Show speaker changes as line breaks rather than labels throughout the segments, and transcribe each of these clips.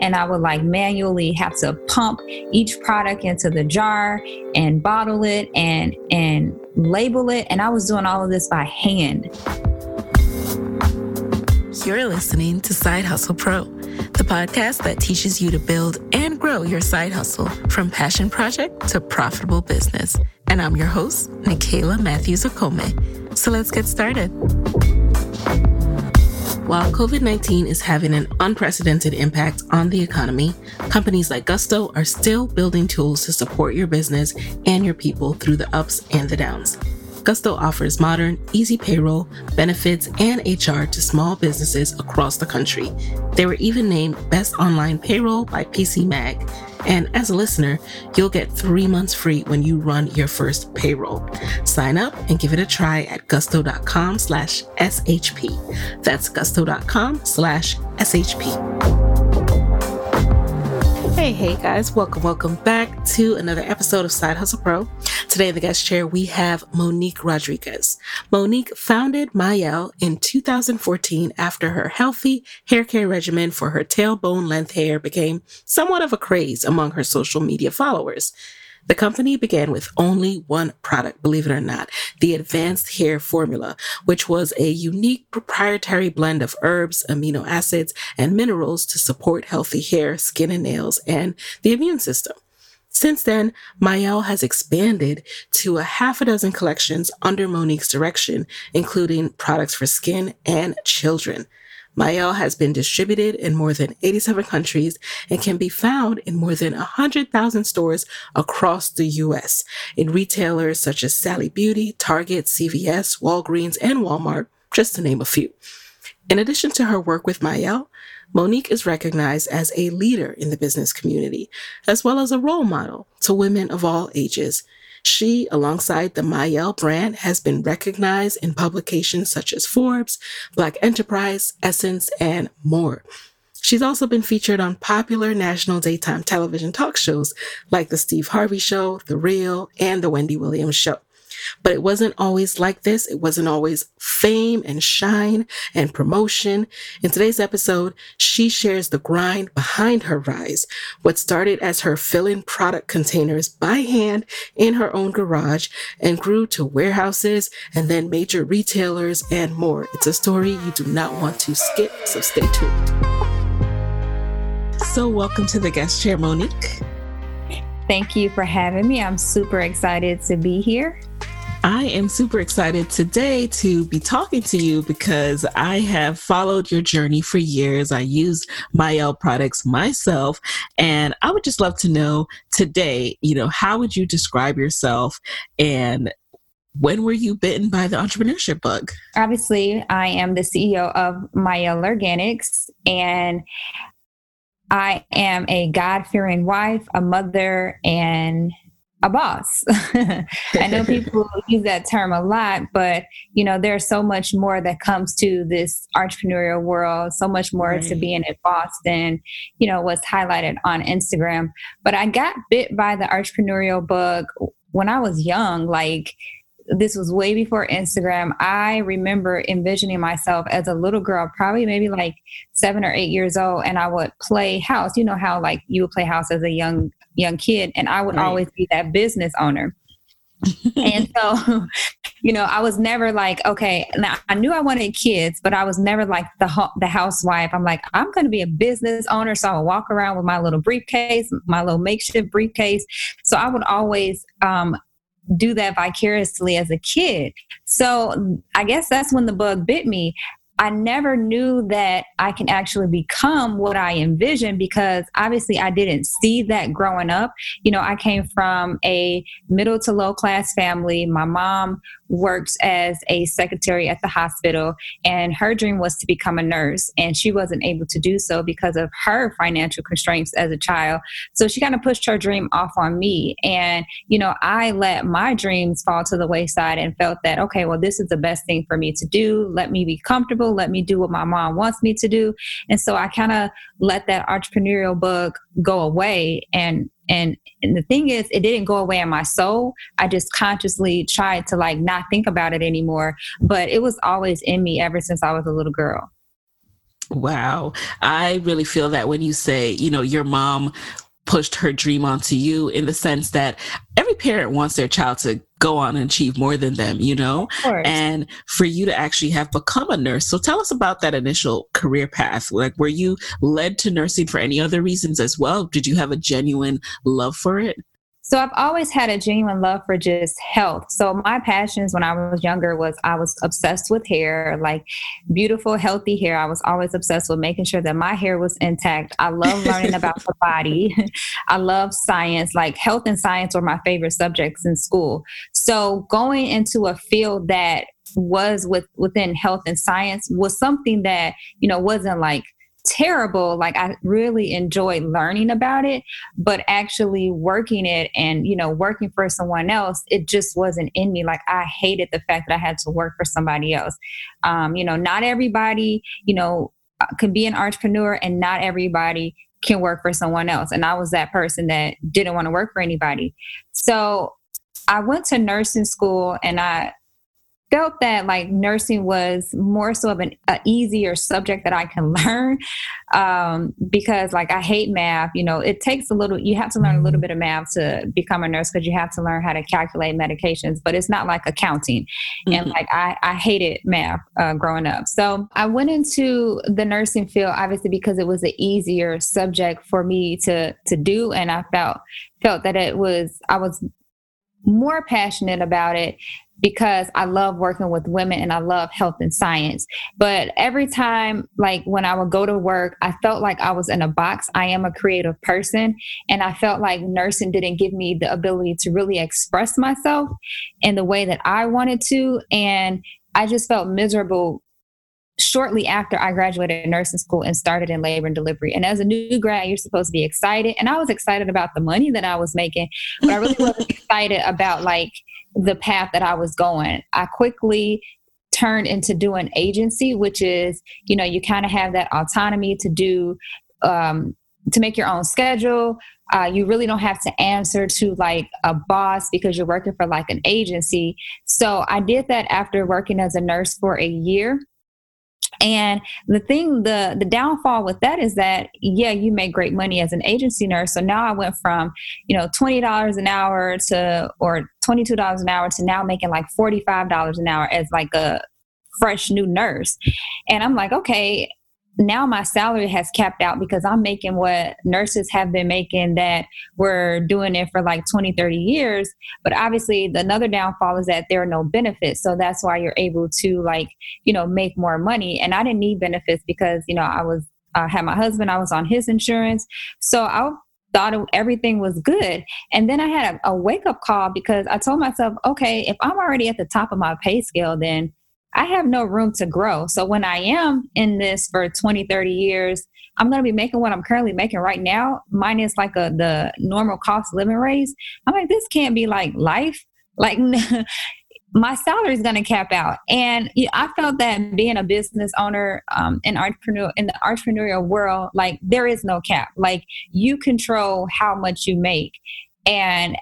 and I would like manually have to pump each product into the jar and bottle it and and label it and I was doing all of this by hand.
You're listening to Side Hustle Pro, the podcast that teaches you to build and grow your side hustle from passion project to profitable business. And I'm your host, Nicaila Matthews Okome. So let's get started. While COVID 19 is having an unprecedented impact on the economy, companies like Gusto are still building tools to support your business and your people through the ups and the downs. Gusto offers modern, easy payroll, benefits, and HR to small businesses across the country. They were even named Best Online Payroll by PC Mag. And as a listener, you'll get three months free when you run your first payroll. Sign up and give it a try at gusto.com slash SHP. That's gusto.com slash SHP. Hey, hey guys, welcome, welcome back to another episode of Side Hustle Pro. Today in the guest chair, we have Monique Rodriguez. Monique founded Mielle in 2014 after her healthy hair care regimen for her tailbone length hair became somewhat of a craze among her social media followers. The company began with only one product, believe it or not, the Advanced Hair Formula, which was a unique proprietary blend of herbs, amino acids, and minerals to support healthy hair, skin and nails, and the immune system. Since then, Mielle has expanded to a half a dozen collections under Monique's direction, including products for skin and children. Mielle has been distributed in more than 87 countries and can be found in more than 100,000 stores across the US in retailers such as Sally Beauty, Target, CVS, Walgreens, and Walmart, just to name a few. In addition to her work with Mielle, Monique is recognized as a leader in the business community, as well as a role model to women of all ages she, alongside the Mielle brand, has been recognized in publications such as Forbes, Black Enterprise, Essence, and more. She's also been featured on popular national daytime television talk shows like The Steve Harvey Show, The Real, and The Wendy Williams Show. But it wasn't always like this. It wasn't always fame and shine and promotion. In today's episode, she shares the grind behind her rise, what started as her filling product containers by hand in her own garage and grew to warehouses and then major retailers and more. It's a story you do not want to skip, so stay tuned. So, welcome to the guest chair, Monique.
Thank you for having me. I'm super excited to be here.
I am super excited today to be talking to you because I have followed your journey for years. I use Mielle products myself, and I would just love to know today, you know, how would you describe yourself and when were you bitten by the entrepreneurship bug?
Obviously, I am the CEO of Mielle Organics, and I am a God fearing wife, a mother, and a boss. I know people use that term a lot, but you know, there's so much more that comes to this entrepreneurial world, so much more right. to being a boss than, you know, what's highlighted on Instagram. But I got bit by the entrepreneurial bug when I was young, like this was way before Instagram. I remember envisioning myself as a little girl, probably maybe like seven or eight years old, and I would play house. You know how like you would play house as a young young kid, and I would right. always be that business owner. and so, you know, I was never like, okay. Now I knew I wanted kids, but I was never like the the housewife. I'm like, I'm going to be a business owner, so I would walk around with my little briefcase, my little makeshift briefcase. So I would always um, do that vicariously as a kid. So I guess that's when the bug bit me. I never knew that I can actually become what I envisioned because obviously I didn't see that growing up. You know, I came from a middle to low class family. My mom worked as a secretary at the hospital and her dream was to become a nurse and she wasn't able to do so because of her financial constraints as a child. So she kind of pushed her dream off on me and you know i let my dreams fall to the wayside and felt that okay well this is the best thing for me to do. Let me be comfortable. Let me do what my mom wants me to do. And so i kind of let that entrepreneurial bug go away and and, and the thing is it didn't go away in my soul i just consciously tried to like not think about it anymore but it was always in me ever since i was a little girl
Wow. I really feel that when you say, you know, your mom pushed her dream onto you in the sense that every parent wants their child to go on and achieve more than them, you know? And for you to actually have become a nurse. So tell us about that initial career path. Like, were you led to nursing for any other reasons as well? Did you have a genuine love for it?
So I've always had a genuine love for just health. So my passions when I was younger was I was obsessed with hair, like beautiful, healthy hair. I was always obsessed with making sure that my hair was intact. I love learning about the body. I love science. Like health and science were my favorite subjects in school. So going into a field that was with within health and science was something that, you know, wasn't like terrible. Like i really enjoyed learning about it but actually working it and you know working for someone else it just wasn't in me. Like i hated the fact that i had to work for somebody else. Um, you know not everybody you know uh, can be an entrepreneur and not everybody can work for someone else. And i was that person that didn't want to work for anybody. So i went to nursing school and i felt that like nursing was more so of an easier subject that I can learn um, because like I hate math. You know, it takes a little. You have to learn a little bit of math to become a nurse because you have to learn how to calculate medications. But it's not like accounting, mm-hmm. and like I, I hated math uh, growing up. So I went into the nursing field obviously because it was an easier subject for me to to do, and I felt felt that it was I was more passionate about it because I love working with women and I love health and science. But every time, like when I would go to work, I felt like I was in a box. I am a creative person. And I felt like nursing didn't give me the ability to really express myself in the way that I wanted to. And I just felt miserable shortly after I graduated nursing school and started in labor and delivery. And as a new grad, you're supposed to be excited. And I was excited about the money that I was making, but I really wasn't excited about like the path that I was going. I quickly turned into doing agency, which is, you know, you kind of have that autonomy to do, um, to make your own schedule. Uh, you really don't have to answer to like a boss because you're working for like an agency. So I did that after working as a nurse for a year. And the thing, the the downfall with that is that yeah, you make great money as an agency nurse. So now I went from you know twenty dollars an hour to or twenty two dollars an hour to now making like forty five dollars an hour as like a fresh new nurse. And I'm like, okay, now my salary has capped out because I'm making what nurses have been making that were doing it for like 20, 30 years. But obviously, the another downfall is that there are no benefits. So that's why you're able to like, you know, make more money. And I didn't need benefits because, you know, I was, I had my husband, I was on his insurance. So I thought everything was good. And then I had a, a wake up call because I told myself, okay, if I'm already at the top of my pay scale, then I have no room to grow. So when I am in this for 20, 30 years, I'm going to be making what I'm currently making right now, minus like a the normal cost living raise. I'm like, this can't be like life. Like my salary is going to cap out. And I felt that being a business owner um, in entrepreneur in the entrepreneurial world, like there is no cap. Like you control how much you make. And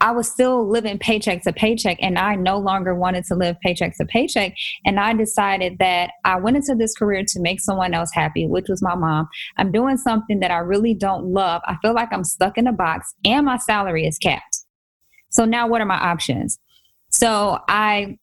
I was still living paycheck to paycheck and I no longer wanted to live paycheck to paycheck. And I decided that I went into this career to make someone else happy, which was my mom. I'm doing something that I really don't love. I feel like I'm stuck in a box and my salary is capped. So now what are my options? So I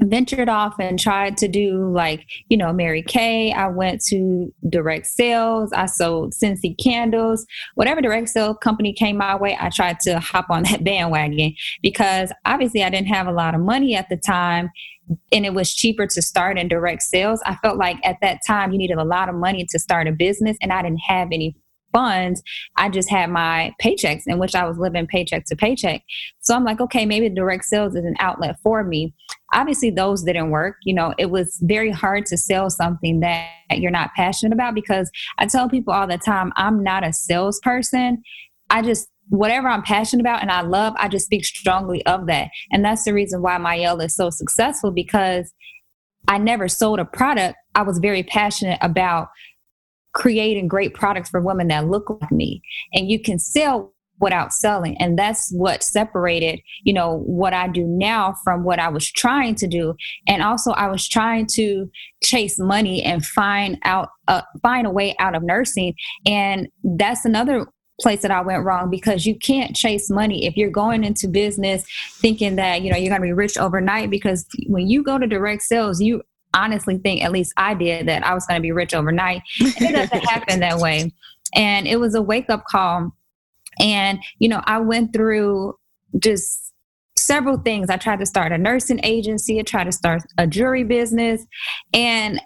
ventured off and tried to do like you know mary kay i went to direct sales i sold Scentsy candles whatever direct sale company came my way i tried to hop on that bandwagon because obviously i didn't have a lot of money at the time and it was cheaper to start in direct sales i felt like at that time you needed a lot of money to start a business and i didn't have any funds. I just had my paychecks in which I was living paycheck to paycheck. So I'm like, okay, maybe direct sales is an outlet for me. Obviously, those didn't work. You know, it was very hard to sell something that you're not passionate about because I tell people all the time, I'm not a salesperson. I just whatever I'm passionate about and I love, I just speak strongly of that. And that's the reason why Mielle is so successful because I never sold a product. I was very passionate about creating great products for women that look like me. And you can sell without selling. And that's what separated you know what i do now from what i was trying to do. And also i was trying to chase money and find out uh, find a way out of nursing. And that's another place that I went wrong because you can't chase money if you're going into business thinking that you know you're going to be rich overnight. Because when you go to direct sales you honestly think at least I did that I was going to be rich overnight. And it doesn't happen that way. And it was a wake up call and, you know, I went through just several things. I tried to start a nursing agency, I tried to start a jewelry business, and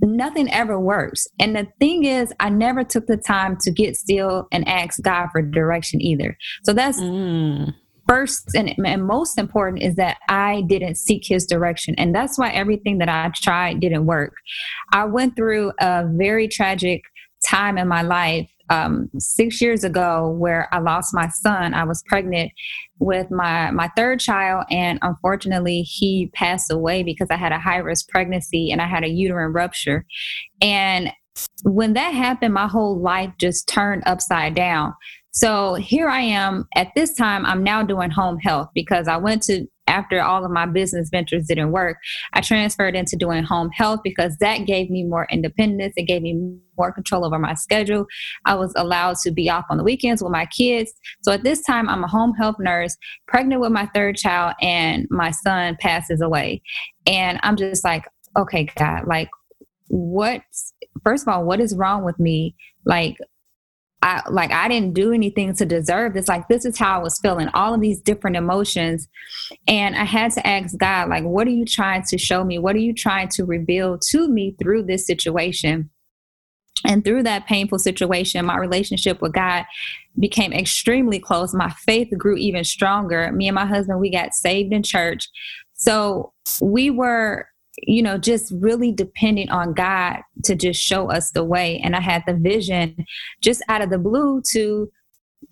nothing ever works. And the thing is, I never took the time to get still and ask God for direction either. So that's mm. first and, and most important is that I didn't seek his direction. And that's why everything that I tried didn't work. I went through a very tragic time in my life um, six years ago where I lost my son. I was pregnant with my my third child, and unfortunately, he passed away because I had a high risk pregnancy and I had a uterine rupture. And when that happened, my whole life just turned upside down. So here I am. At this time, I'm now doing home health because I went to after all of my business ventures didn't work, I transferred into doing home health because that gave me more independence. It gave me more control over my schedule. I was allowed to be off on the weekends with my kids. So at this time, I'm a home health nurse, pregnant with my third child, and my son passes away. And I'm just like, okay, God, like, what, first of all, what is wrong with me? Like, I like I didn't do anything to deserve this. Like this is how I was feeling, all of these different emotions. And I had to ask God, like, what are you trying to show me? What are you trying to reveal to me through this situation? And through that painful situation, my relationship with God became extremely close. My faith grew even stronger. Me and my husband, we got saved in church. So we were you know, just really depending on God to just show us the way. And I had the vision just out of the blue to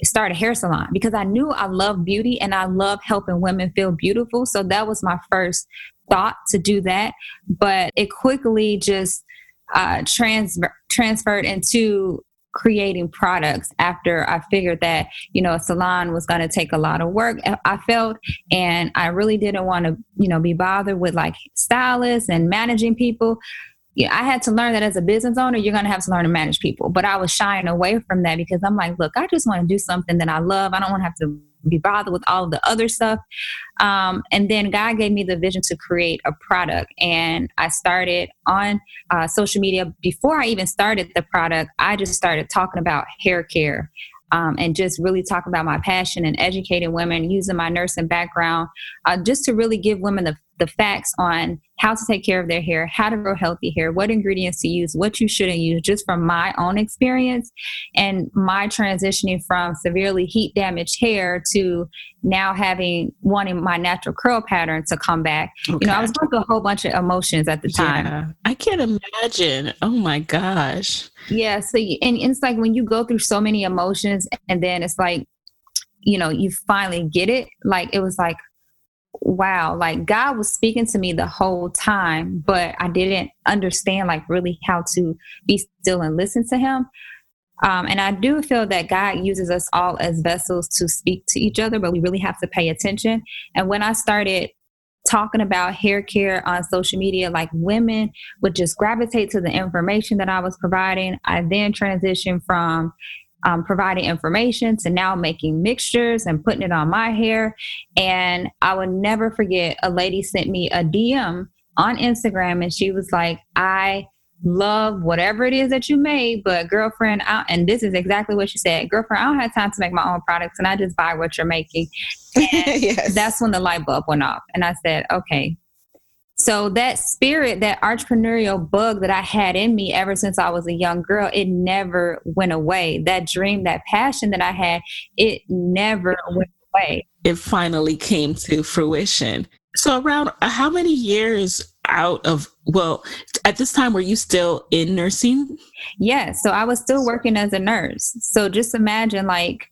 start a hair salon because I knew I love beauty and I love helping women feel beautiful. So that was my first thought to do that. But it quickly just uh, trans- transferred into creating products after I figured that, you know, a salon was going to take a lot of work, uh, I felt, and I really didn't want to, you know, be bothered with like stylists and managing people. Yeah, I had to learn that as a business owner, you're going to have to learn to manage people. But I was shying away from that because I'm like, look, I just want to do something that I love. I don't want to have to be bothered with all of the other stuff. Um, and then God gave me the vision to create a product. And I started on uh, social media. Before I even started the product, I just started talking about hair care um, and just really talk about my passion and educating women using my nursing background uh, just to really give women the, the facts on how to take care of their hair, how to grow healthy hair, what ingredients to use, what you shouldn't use, just from my own experience and my transitioning from severely heat damaged hair to now having wanting my natural curl pattern to come back. Okay. You know, I was going through a whole bunch of emotions at the time. Yeah,
I can't imagine. Oh my gosh.
Yeah. So, and it's like when you go through so many emotions and then it's like, you know, you finally get it. Like, it was like, wow, like God was speaking to me the whole time, but I didn't understand like really how to be still and listen to Him. Um, and I do feel that God uses us all as vessels to speak to each other, but we really have to pay attention. And when I started talking about hair care on social media, like women would just gravitate to the information that I was providing. I then transitioned from um, providing information to now making mixtures and putting it on my hair. And I will never forget a lady sent me a DM on Instagram and she was like, I love whatever it is that you made, but girlfriend, I, and this is exactly what she said girlfriend, I don't have time to make my own products and I just buy what you're making. yes. That's when the light bulb went off. And I said, okay, so that spirit, that entrepreneurial bug that I had in me ever since I was a young girl, it never went away. That dream, that passion that I had, it never went away.
It finally came to fruition. So around uh, how many years out of well at this time were you still in nursing
yes so i was still working as a nurse so just imagine like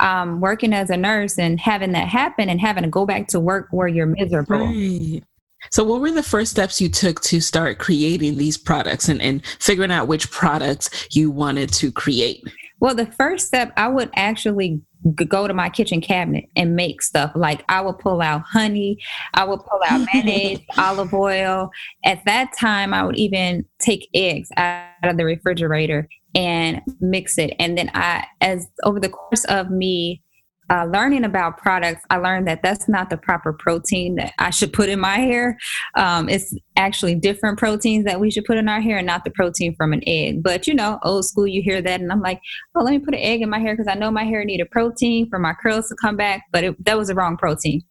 um, working as a nurse and having that happen and having to go back to work where you're miserable
right. So, what were the first steps you took to start creating these products and, and figuring out which products you wanted to create?
Well, the first step, I would actually go to my kitchen cabinet and make stuff. Like I would pull out honey, I would pull out mayonnaise, olive oil. At that time, I would even take eggs out of the refrigerator and mix it. And then I, as over the course of me uh, learning about products, I learned that that's not the proper protein that I should put in my hair. Um, it's actually different proteins that we should put in our hair and not the protein from an egg. But you know, old school, you hear that, and I'm like, oh, let me put an egg in my hair because I know my hair needed protein for my curls to come back. But it, that was the wrong protein.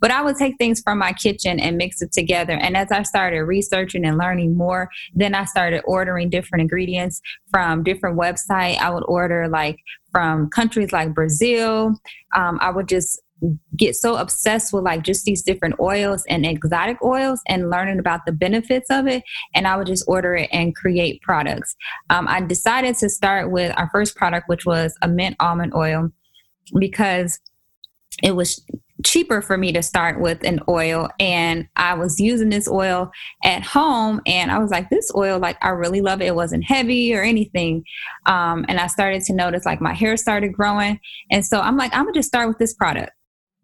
But I would take things from my kitchen and mix it together. And as I started researching and learning more, then I started ordering different ingredients from different websites. I would order like from countries like Brazil. Um, I would just get so obsessed with like just these different oils and exotic oils and learning about the benefits of it and i would just order it and create products um, i decided to start with our first product which was a mint almond oil because it was cheaper for me to start with an oil and i was using this oil at home and i was like this oil like i really love it. It wasn't heavy or anything. Um, and i started to notice like my hair started growing and so i'm like i'm gonna just start with this product.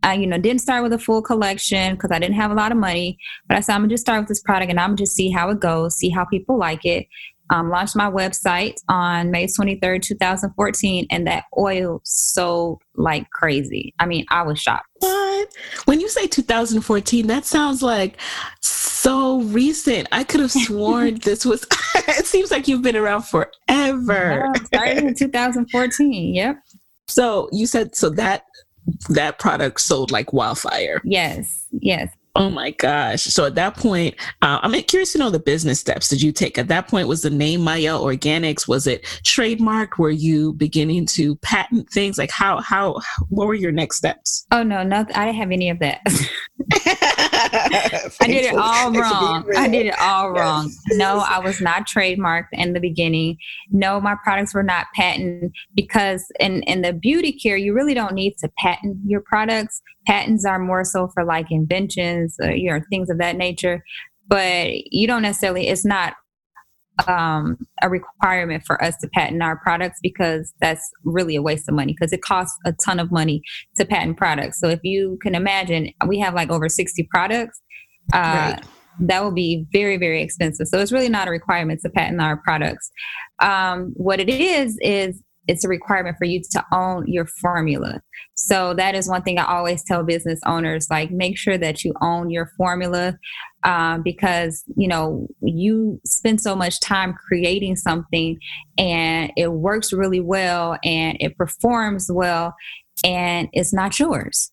I, you know, didn't start with a full collection because I didn't have a lot of money. But I said, I'm gonna just start with this product and I'm gonna just see how it goes, see how people like it um, launched my website on May 23rd, 2014, and that oil sold like crazy. I mean, I was shocked.
What? When you say 2014, that sounds like so recent. I could have sworn this was, it seems like you've been around forever.
Yeah, started in 2014. Yep.
So you said, so that that product sold like wildfire.
Yes, yes.
Oh my gosh. So at that point, uh, I'm curious to know the business steps did you take? At that point, was the name Mielle Organics, was it trademarked? Were you beginning to patent things? Like how, how, what were your next steps?
Oh no, no, I didn't have any of that. I did it all wrong. I did it all wrong. No, I was not trademarked in the beginning. No, my products were not patent because in, in the beauty care, you really don't need to patent your products. Patents are more so for like inventions, or, you know, things of that nature. But you don't necessarily, it's not um, a requirement for us to patent our products because that's really a waste of money because it costs a ton of money to patent products. So if you can imagine, we have like over 60 products. Uh, right. That will be very, very expensive. So it's really not a requirement to patent our products. Um, what it is, is it's a requirement for you to own your formula. So that is one thing I always tell business owners like make sure that you own your formula um, because you know you spend so much time creating something and it works really well and it performs well and it's not yours.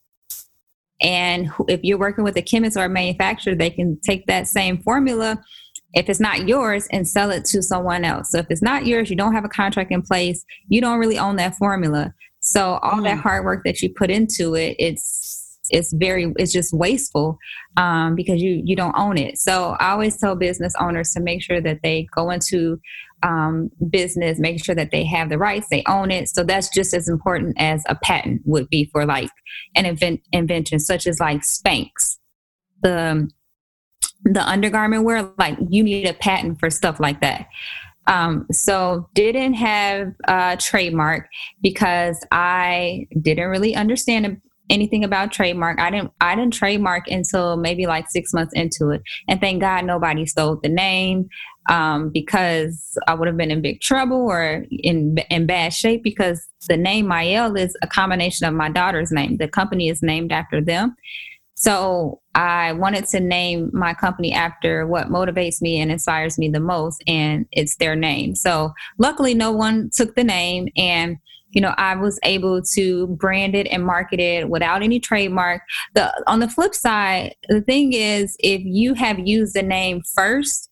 And if you're working with a chemist or a manufacturer, they can take that same formula if it's not yours and sell it to someone else. So if it's not yours, you don't have a contract in place, you don't really own that formula. So all mm. that hard work that you put into it, it's it's very it's just wasteful um, because you you don't own it. So I always tell business owners to make sure that they go into um, business, make sure that they have the rights, they own it. So that's just as important as a patent would be for like an invent, invention, such as like Spanx. The the undergarment wear, like you need a patent for stuff like that. Um, so didn't have a trademark because I didn't really understand anything about trademark. I didn't I didn't trademark until maybe like six months into it. And thank God nobody stole the name um, because I would have been in big trouble or in in bad shape because the name Mielle is a combination of my daughter's name. The company is named after them. So I wanted to name my company after what motivates me and inspires me the most, and it's their name. So luckily, no one took the name, and you know I was able to brand it and market it without any trademark. The on the flip side, the thing is, if you have used the name first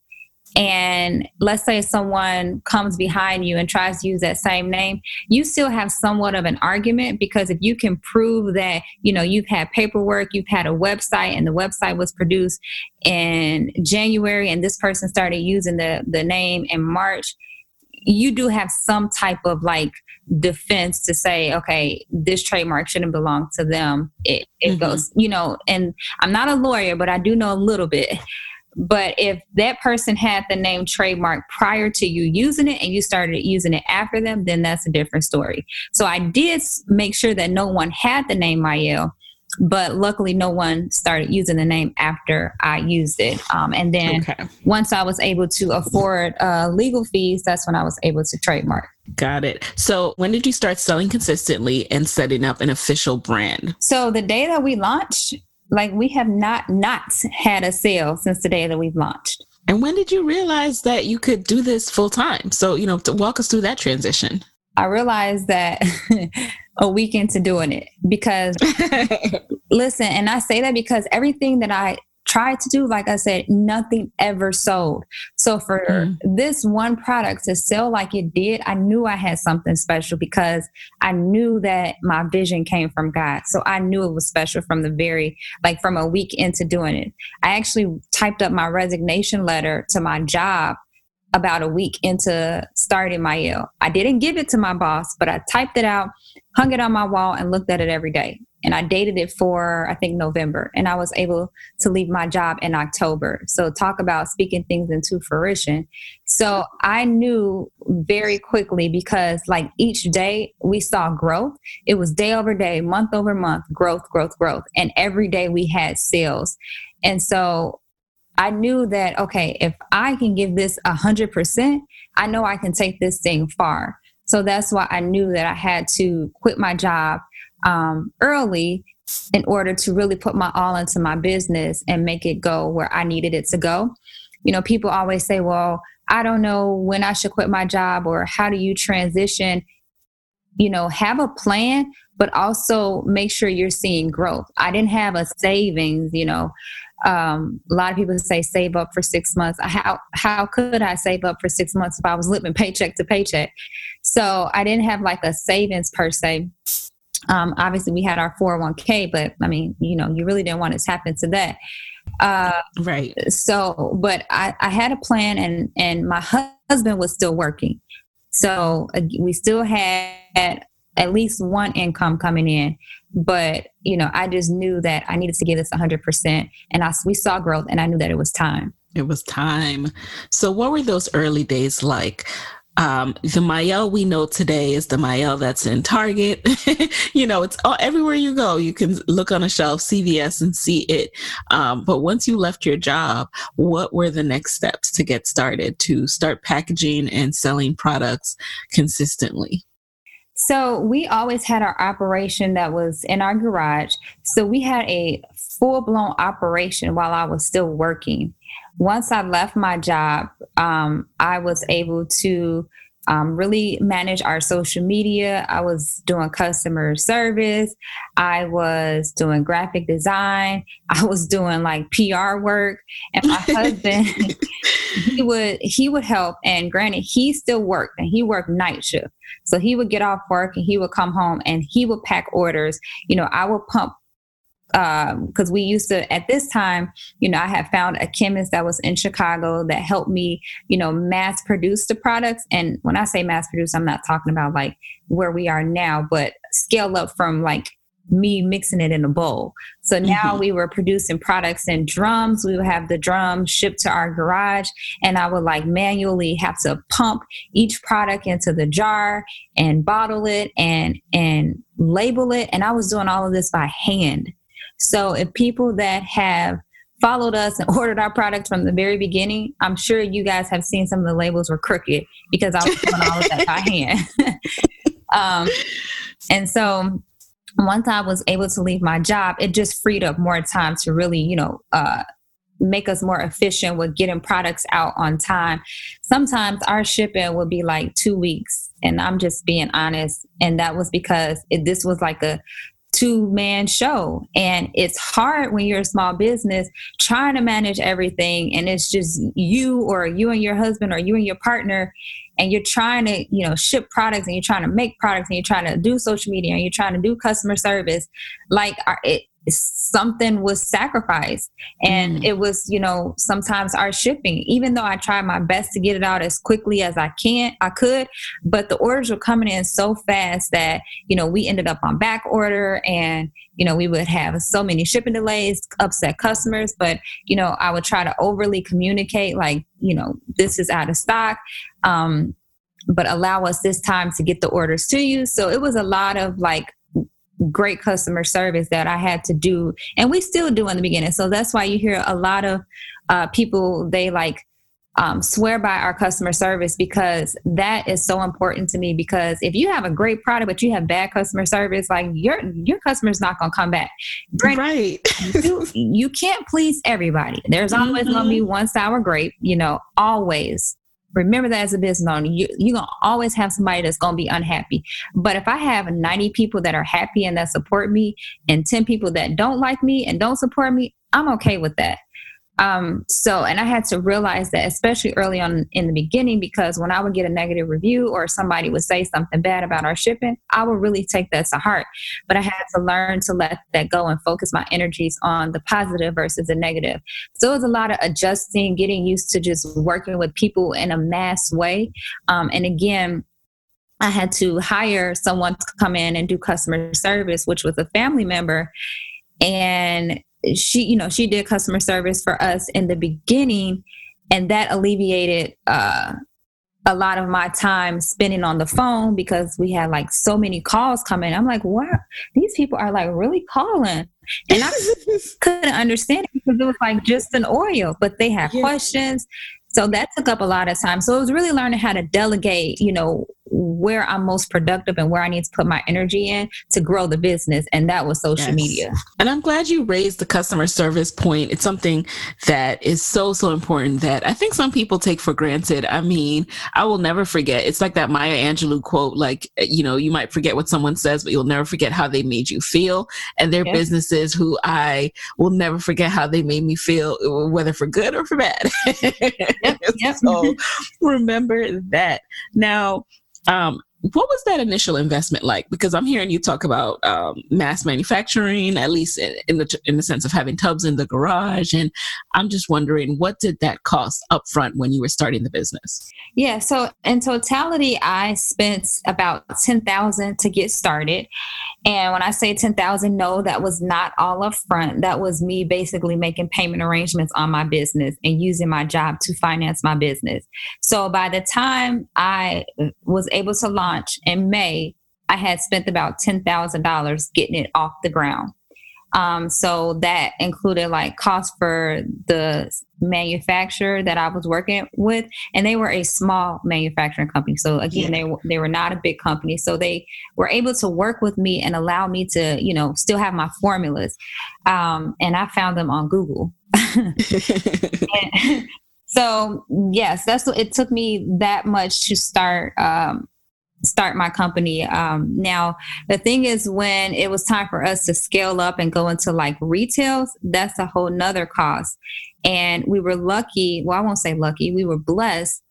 and let's say someone comes behind you and tries to use that same name you still have somewhat of an argument because if you can prove that you know you've had paperwork you've had a website and the website was produced in january and this person started using the the name in march you do have some type of like defense to say okay this trademark shouldn't belong to them it, it mm-hmm. goes you know and i'm not a lawyer but i do know a little bit But if that person had the name trademark prior to you using it and you started using it after them, then that's a different story. So I did make sure that no one had the name Mielle but luckily no one started using the name after i used it um, and then okay. once i was able to afford uh, legal fees that's when i was able to trademark
got it so when did you start selling consistently and setting up an official brand
so the day that we launched like we have not not had a sale since the day that we've launched.
And when did you realize that you could do this full time? So you know to walk us through that transition.
I realized that a week into doing it because listen, and I say that because everything that I tried to do, like I said, nothing ever sold. So for mm. this one product to sell like it did, I knew I had something special because I knew that my vision came from God. So I knew it was special from the very, like from a week into doing it. I actually typed up my resignation letter to my job about a week into starting Mielle. I didn't give it to my boss, but I typed it out, hung it on my wall, and looked at it every day. And I dated it for, I think, November. And I was able to leave my job in October. So, talk about speaking things into fruition. So, I knew very quickly because, like, each day we saw growth. It was day over day, month over month, growth, growth, growth. And every day we had sales. And so I knew that, okay, if I can give this a 100%, I know I can take this thing far. So that's why I knew that I had to quit my job um, early in order to really put my all into my business and make it go where I needed it to go. You know, people always say, well, I don't know when I should quit my job or how do you transition. You know, have a plan, but also make sure you're seeing growth. I didn't have a savings, you know, um, a lot of people say save up for six months. How how could I save up for six months if I was living paycheck to paycheck? So I didn't have like a savings per se. Um, obviously, we had our 401k, but I mean, you know, you really didn't want it to tap into that.
Uh, right.
So, but I, I had a plan, and and my husband was still working, so uh, we still had at least one income coming in but you know i just knew that i needed to give this 100% and I, we saw growth and i knew that it was time
it was time so what were those early days like um, the Mielle we know today is the Mielle that's in Target. you know, it's all, everywhere you go. You can look on a shelf, CVS, and see it. Um, but once you left your job, what were the next steps to get started to start packaging and selling products consistently?
So we always had our operation that was in our garage. So we had a full blown operation while I was still working. Once I left my job, um, I was able to um, really manage our social media. I was doing customer service. I was doing graphic design. I was doing like PR work. And my husband, he would he would help. And granted, he still worked and he worked night shift. So he would get off work and he would come home and he would pack orders. You know, I would pump because um, we used to at this time you know i had found a chemist that was in chicago that helped me you know mass produce the products and when i say mass produce i'm not talking about like where we are now but scale up from like me mixing it in a bowl. So now mm-hmm. we were producing products in drums. We would have the drums shipped to our garage, and I would like manually have to pump each product into the jar and bottle it and and label it. And I was doing all of this by hand. So if people that have followed us and ordered our products from the very beginning, I'm sure you guys have seen some of the labels were crooked because I was doing all of that by hand. um, and so once I was able to leave my job, it just freed up more time to really, you know, uh, make us more efficient with getting products out on time. Sometimes our shipping would be like two weeks, and I'm just being honest. And that was because it, this was like a two man show. And it's hard when you're a small business trying to manage everything. And it's just you or you and your husband or you and your partner and you're trying to you know ship products and you're trying to make products and you're trying to do social media and you're trying to do customer service like it, something was sacrificed. And mm. it was you know sometimes our shipping even though i tried my best to get it out as quickly as i can i could but the orders were coming in so fast that you know we ended up on back order and you know we would have so many shipping delays upset customers. But you know i would try to overly communicate like you know this is out of stock um but allow us this time to get the orders to you. So it was a lot of like great customer service that I had to do, and we still do in the beginning. So that's why you hear a lot of uh, people they like um, swear by our customer service because that is so important to me. Because if you have a great product but you have bad customer service, like your your customer's not gonna come back.
right.
you, you, can't please everybody. There's always mm-hmm. gonna be one sour grape. You know, always remember that as a business owner you, you're going to always have somebody that's going to be unhappy. But if i have 90 people that are happy and that support me and 10 people that don't like me and don't support me i'm okay with that um, so, and I had to realize that, especially early on in the beginning, because when I would get a negative review or somebody would say something bad about our shipping, I would really take that to heart. But I had to learn to let that go and focus my energies on the positive versus the negative. So it was a lot of adjusting, getting used to just working with people in a mass way. Um, and again, I had to hire someone to come in and do customer service, which was a family member. And she you know she did customer service for us in the beginning and that alleviated uh, a lot of my time spending on the phone because we had like so many calls coming. I'm like wow these people are like really calling. And i couldn't understand it because it was like just an oil but they had yeah. questions. So that took up a lot of time. So it was really learning how to delegate you know where I'm most productive and where I need to put my energy in to grow the business. And that was social yes. media.
And I'm glad you raised the customer service point. It's something that is so, so important that I think some people take for granted. I mean, I will never forget. It's like that Maya Angelou quote, like, eh, you know, you might forget what someone says, but you'll never forget how they made you feel. And their are businesses who I will never forget how they made me feel, whether for good or for bad. Yep. Yep. so remember that. Now, um, what was that initial investment like? Because I'm hearing you talk about um, mass manufacturing, at least in the in the sense of having tubs in the garage, and I'm just wondering what did that cost upfront when you were starting the business?
Yeah, so in totality, I spent about ten thousand to get started, and when I say ten thousand, no, that was not all upfront. That was me basically making payment arrangements on my business and using my job to finance my business. So by the time I was able to launch launch in May, I had spent about $10,000 getting it off the ground. Um, so that included like cost for the manufacturer that I was working with, and they were a small manufacturing company. So again, yeah. they they were not a big company, so they were able to work with me and allow me to, you know, still have my formulas. Um, and I found them on Google. so yes, that's what it took me that much to start um, start my company. Um, now, the thing is, when it was time for us to scale up and go into like retails, that's a whole nother cost. And we were lucky, well, I won't say lucky, we were blessed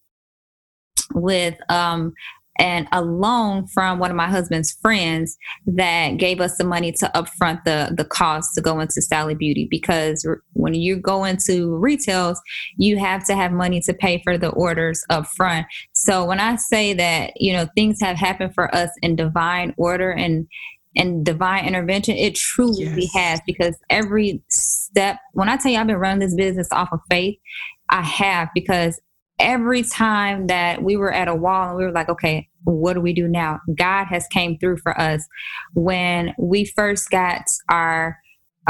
with um, and a loan from one of my husband's friends that gave us the money to upfront the the cost to go into Sally Beauty because when you go into retails, you have to have money to pay for the orders up front. So when I say that, you know, things have happened for us in divine order and and divine intervention, it truly yes. has because every step, when I tell you I've been running this business off of faith, I have because every time that we were at a wall and we were like, okay, what do we do now? God has came through for us. When we first got our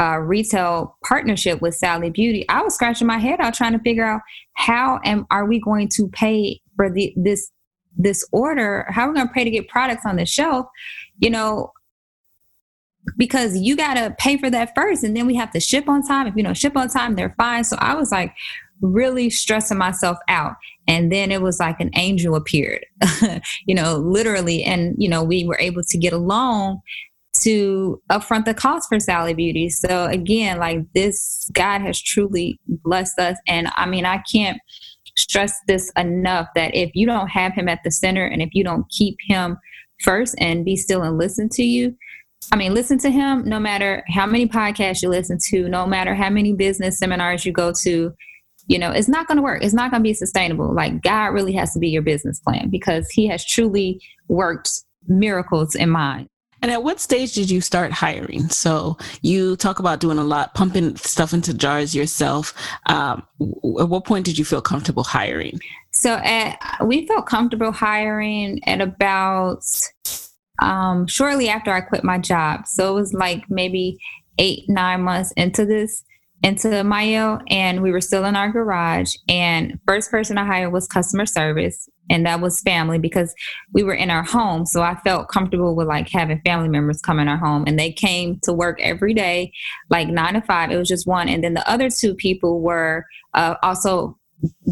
uh, retail partnership with Sally Beauty, I was scratching my head out trying to figure out how am are we going to pay for the this this order? How are we going to pay to get products on the shelf? You know, because you got to pay for that first and then we have to ship on time if you know ship on time they're fine so i was like really stressing myself out. And then it was like an angel appeared, you know, literally. And, you know, we were able to get a loan to upfront the cost for Sally Beauty. So again, like this, God has truly blessed us. And I mean, I can't stress this enough that if you don't have him at the center and if you don't keep him first and be still and listen to you, I mean, listen to him no matter how many podcasts you listen to, no matter how many business seminars you go to, you know, it's not going to work. It's not going to be sustainable. Like, God really has to be your business plan because He has truly worked miracles in mine.
And at what stage did you start hiring? So you talk about doing a lot, pumping stuff into jars yourself. Um, at what point did you feel comfortable hiring?
So at, we felt comfortable hiring at about um, shortly after I quit my job. So it was like maybe eight, nine months into this, into Mielle and we were still in our garage. And first person I hired was customer service, and that was family because we were in our home. So I felt comfortable with like having family members come in our home, and they came to work every day, like nine to five. It was just one, and then the other two people were uh, also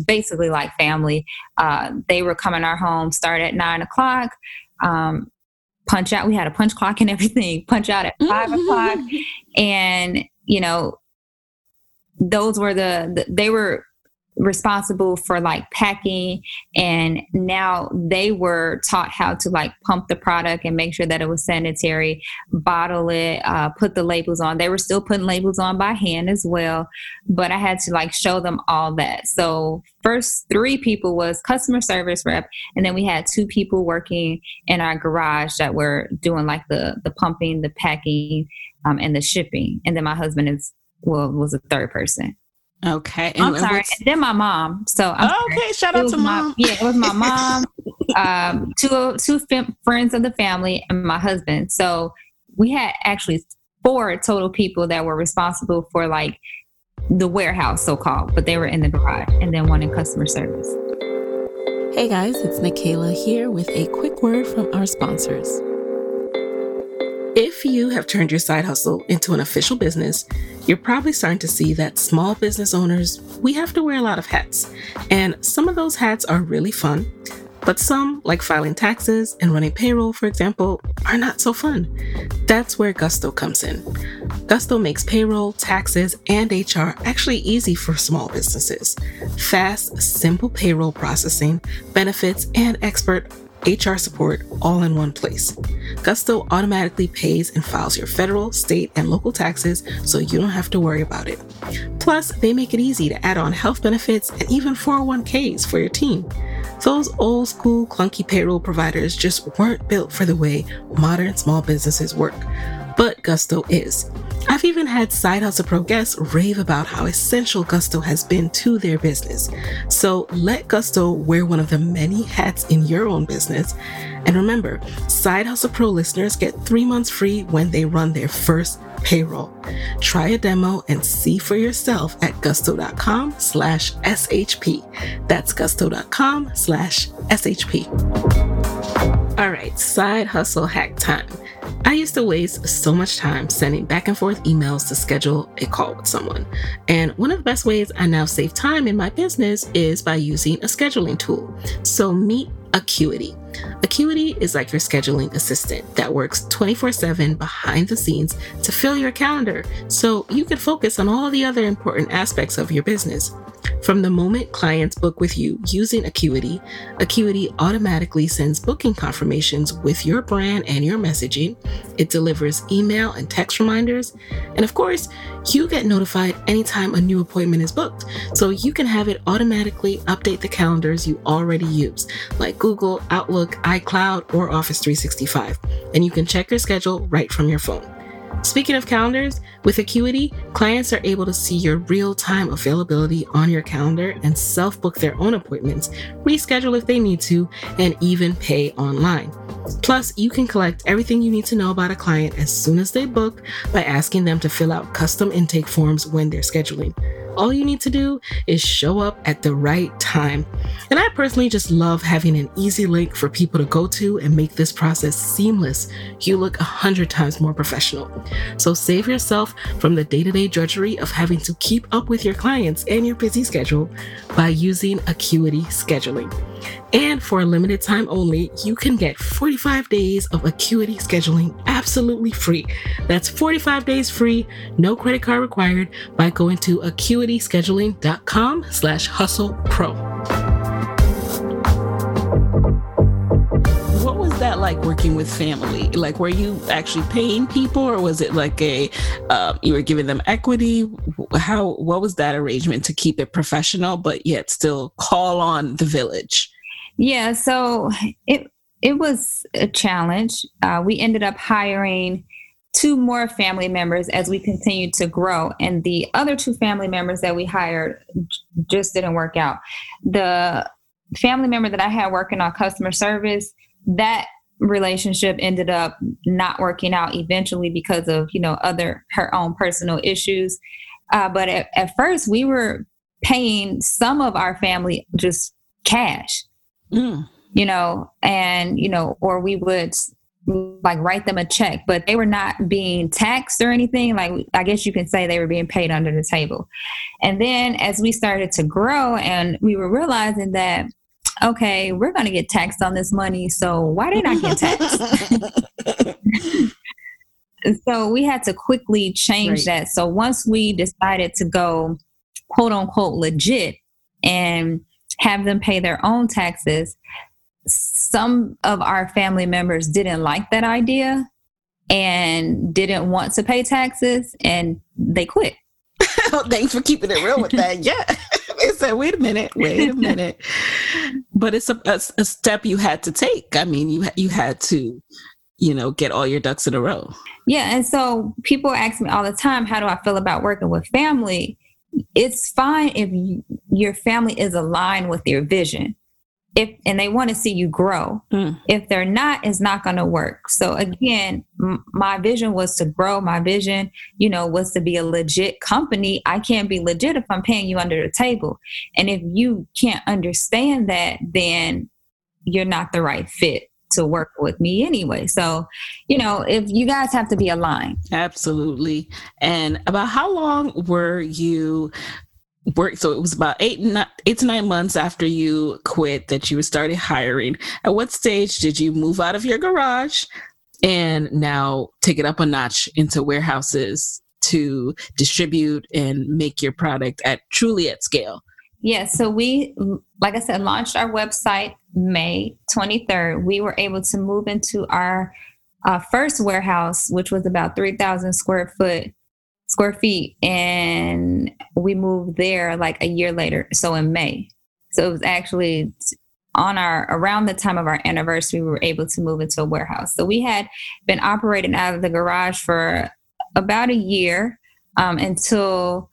basically like family. Uh, they were coming our home, start at nine o'clock. Um, punch out. We had a punch clock and everything, punch out at 5 o'clock. And, you know, those were the, the, they were responsible for like packing and now they were taught how to like pump the product and make sure that it was sanitary bottle it uh, put the labels on. They were still putting labels on by hand as well but i had to like show them all that. So first three people was customer service rep and then we had two people working in our garage that were doing like the the pumping the packing um, and the shipping. And then my husband is well was a third person
Okay.
And, I'm sorry. And then my mom. So I'm
oh, okay, shout out to
my,
mom.
Yeah, it was my mom, um, two two fam- friends of the family, and my husband. So we had actually four total people that were responsible for like the warehouse, so called, but they were in the garage, and then one in customer service.
Hey guys, it's Nicaila here with a quick word from our sponsors. If you have turned your side hustle into an official business, you're probably starting to see that small business owners, we have to wear a lot of hats. And some of those hats are really fun, but some, like filing taxes and running payroll, for example, are not so fun. That's where Gusto comes in. Gusto makes payroll, taxes, and HR actually easy for small businesses. Fast, simple payroll processing, benefits, and expert HR support all in one place. Gusto automatically pays and files your federal, state, and local taxes so you don't have to worry about it. Plus, they make it easy to add on health benefits and even 401ks for your team. Those old school clunky payroll providers just weren't built for the way modern small businesses work. But Gusto is. I've even had Side Hustle Pro guests rave about how essential Gusto has been to their business. So let Gusto wear one of the many hats in your own business. And remember, Side Hustle Pro listeners get three months free when they run their first payroll. Try a demo and see for yourself at gusto.com slash SHP. That's gusto.com slash SHP. All right, side hustle hack time. I used to waste so much time sending back and forth emails to schedule a call with someone. And one of the best ways I now save time in my business is by using a scheduling tool. So meet Acuity. Acuity is like your scheduling assistant that works 24 7 behind the scenes to fill your calendar so you can focus on all the other important aspects of your business. From the moment clients book with you using Acuity, Acuity automatically sends booking confirmations with your brand and your messaging. It delivers email and text reminders. And of course, you get notified anytime a new appointment is booked, so you can have it automatically update the calendars you already use, like Google, Outlook, iCloud, or Office 365. And you can check your schedule right from your phone. Speaking of calendars, with Acuity, clients are able to see your real time availability on your calendar and self book their own appointments, reschedule if they need to, and even pay online. Plus, you can collect everything you need to know about a client as soon as they book by asking them to fill out custom intake forms when they're scheduling. All you need to do is show up at the right time. And I personally just love having an easy link for people to go to and make this process seamless. You look a hundred times more professional. So save yourself from the day to day drudgery of having to keep up with your clients and your busy schedule by using Acuity Scheduling. And for a limited time only, you can get 45 days of Acuity scheduling absolutely free. That's 45 days free, no credit card required by going to acuityscheduling.com slash hustle pro. What was
that like working with family? Like, were you actually paying people, or was it like a uh, you were giving them equity? How what was that arrangement to keep it professional, but yet still call on the village?
Yeah, so it it was a challenge. Uh, we ended up hiring two more family members as we continued to grow. And the other two family members that we hired just didn't work out. The family member that I had working on customer service, that relationship ended up not working out eventually because of, you know, other her own personal issues. Uh, but at, at first we were paying some of our family just cash. Mm. You know, and you know, or we would like write them a check, but they were not being taxed or anything. Like I guess you can say they were being paid under the table. And then as we started to grow and we were realizing that okay, we're going to get taxed on this money, so why didn't I get taxed? so we had to quickly change right. that. So once we decided to go quote unquote legit and have them pay their own taxes, some of our family members didn't like that idea and didn't want to pay taxes and they quit.
Thanks for keeping it real with that. Yeah. they said, wait a minute, wait a minute. but it's a, a, a, step you had to take. I mean, you, you had to, you know, get all your ducks in a row.
Yeah. And so people ask me all the time, how do I feel about working with family? It's fine if you, your family is aligned with your vision if and they want to see you grow mm. if they're not it's not going to work so again m- my vision was to grow my vision you know was to be a legit company i can't be legit if i'm paying you under the table and if you can't understand that then you're not the right fit to work with me anyway. So, you know, if you guys have to be aligned.
Absolutely. And about how long were you work so it was about eight not eight to nine months after you quit that you started hiring. At what stage did you move out of your garage and now take it up a notch into warehouses to distribute and make your product at truly at scale?
Yeah so we like i said launched our website may 23rd we were able to move into our uh, first warehouse which was about 3000 square foot square feet and we moved there like a year later so in may. So it was actually on our around the time of our anniversary we were able to move into a warehouse. So we had been operating out of the garage for about a year um, until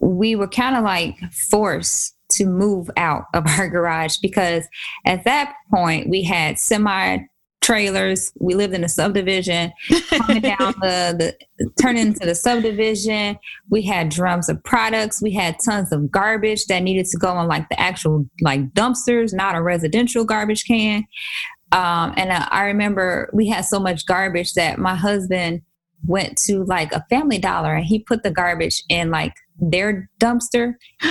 we were kind of like forced to move out of our garage because at that point we had semi trailers. We lived in a subdivision, coming down the, the turning into the subdivision. We had drums of products. We had tons of garbage that needed to go on like the actual like dumpsters, not a residential garbage can. Um, and I, I remember we had so much garbage that my husband went to like a family dollar and he put the garbage in like their dumpster.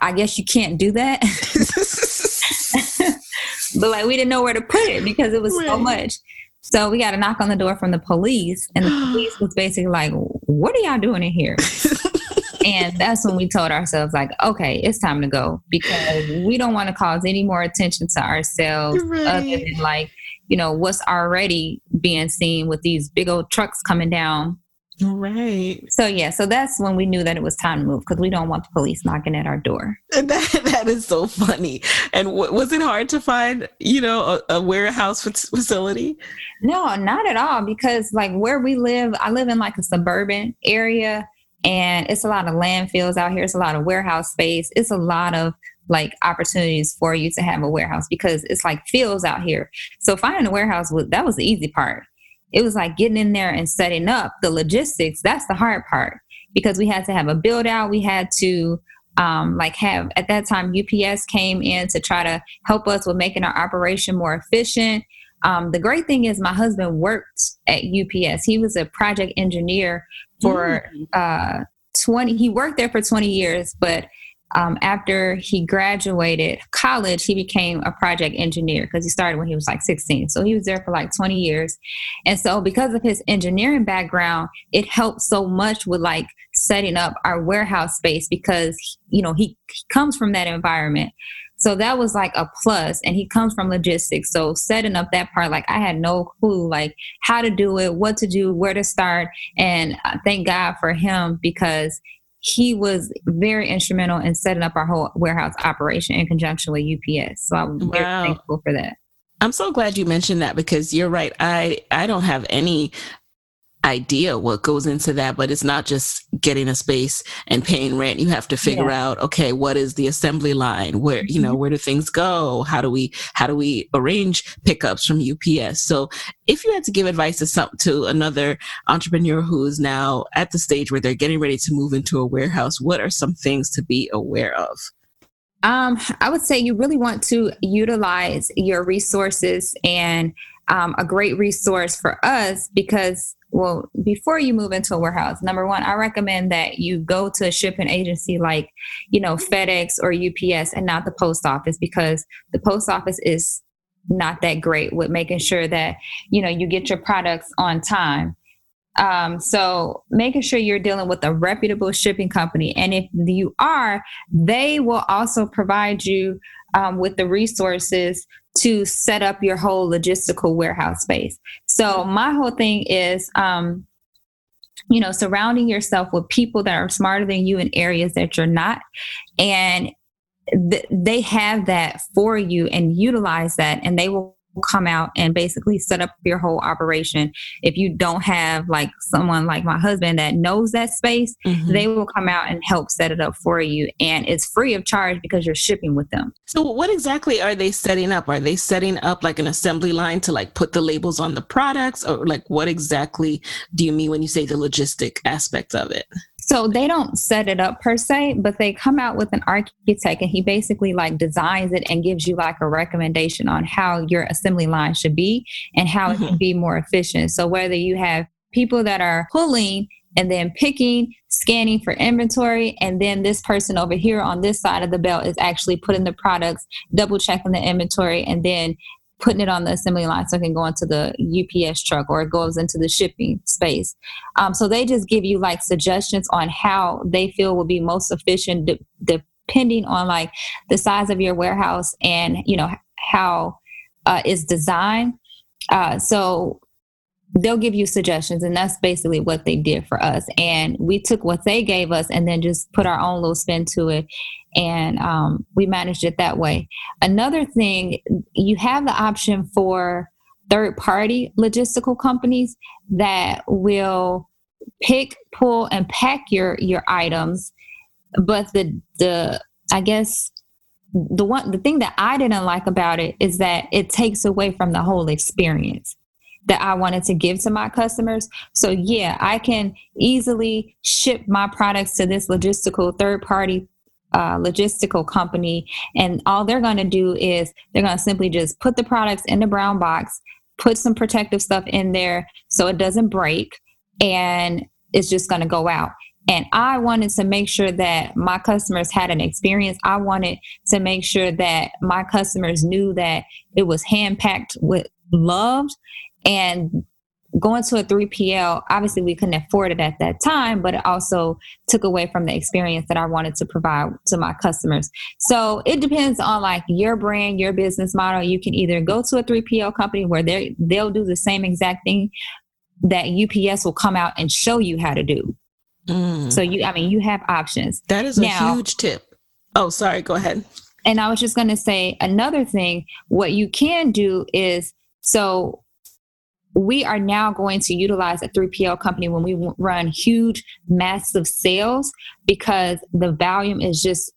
I guess you can't do that. but like we didn't know where to put it because it was right. so much. So we got a knock on the door from the police, and the police was basically like, "What are y'all doing in here?" and that's when we told ourselves, like, "Okay, it's time to go because we don't want to cause any more attention to ourselves, right. other than like, you know, what's already being seen with these big old trucks coming down
Right.
So yeah, so that's when we knew that it was time to move because we don't want the police knocking at our door.
And that that is so funny. And w- was it hard to find, you know, a, a warehouse facility?
No, not at all. Because like where we live, I live in like a suburban area, and it's a lot of landfills out here. It's a lot of warehouse space. It's a lot of like opportunities for you to have a warehouse because it's like fields out here. So finding a warehouse was that was the easy part it was like getting in there and setting up the logistics. That's the hard part because we had to have a build out. We had to um, like have at that time UPS came in to try to help us with making our operation more efficient. Um, the great thing is my husband worked at UPS. He was a project engineer for mm. uh, 20. He worked there for 20 years, but um, after he graduated college, he became a project engineer because he started when he was like 16. So he was there for like 20 years. And so, because of his engineering background, it helped so much with like setting up our warehouse space because, you know, he, he comes from that environment. So that was like a plus, and he comes from logistics. So setting up that part, like I had no clue, like how to do it, what to do, where to start, and uh, thank God for him because he was very instrumental in setting up our whole warehouse operation in conjunction with UPS. So I'm wow. very thankful for that.
I'm so glad you mentioned that because you're right. I I don't have any idea what goes into that but it's not just getting a space and paying rent. You have to figure yeah. out okay what is the assembly line? Where you know mm-hmm. where do things go? How do we how do we arrange pickups from ups so if you had to give advice to some to another entrepreneur who is now at the stage where they're getting ready to move into a warehouse what are some things to be aware of?
Um, I would say you really want to utilize your resources and um, a great resource for us because well, before you move into a warehouse, number one, I recommend that you go to a shipping agency like, you know, FedEx or UPS and not the post office because the post office is not that great with making sure that, you know, you get your products on time. Um, so making sure you're dealing with a reputable shipping company. And if you are, they will also provide you um, with the resources to set up your whole logistical warehouse space. So my whole thing is, um, you know, surrounding yourself with people that are smarter than you in areas that you're not, and th- they have that for you and utilize that, and they will come out and basically set up your whole operation. If you don't have like someone like my husband that knows that space, mm-hmm. they will come out and help set it up for you. And it's free of charge because you're shipping with them.
So, what exactly are they setting up? Are they setting up like an assembly line to like put the labels on the products? Or like what exactly do you mean when you say the logistic aspect of it?
So they don't set it up per se, but they come out with an architect and he basically like designs it and gives you like a recommendation on how your assembly line should be and how mm-hmm. it can mm-hmm. be more efficient. So whether you have people that are pulling and then picking, scanning for inventory, and then this person over here on this side of the belt is actually putting the products, double checking the inventory, and then putting it on the assembly line so it can go into the UPS truck or it goes into the shipping space. Um, so they just give you like suggestions on how they feel will be most efficient de- depending on like the size of your warehouse and you know how uh, it's designed. Uh, so they'll give you suggestions and that's basically what they did for us and we took what they gave us and then just put our own little spin to it and um, we managed it that way another thing you have the option for third party logistical companies that will pick pull and pack your your items but the the i guess the one the thing that i didn't like about it is that it takes away from the whole experience that I wanted to give to my customers. So, yeah, I can easily ship my products to this logistical third party uh, logistical company, and all they're going to do is they're going to simply just put the products in the brown box, put some protective stuff in there so it doesn't break, and it's just going to go out. And I wanted to make sure that my customers had an experience. I wanted to make sure that my customers knew that it was hand packed with love and going to a 3PL, obviously we couldn't afford it at that time, but it also took away from the experience that I wanted to provide to my customers. So it depends on like your brand, your business model. You can either go to a 3PL company where they they'll do the same exact thing that UPS will come out and show you how to do. Mm. So you I mean you have options.
That is a huge tip. Oh, sorry, go ahead.
And I was just going to say another thing what you can do is so we are now going to utilize a 3PL company when we run huge, massive sales because the volume is just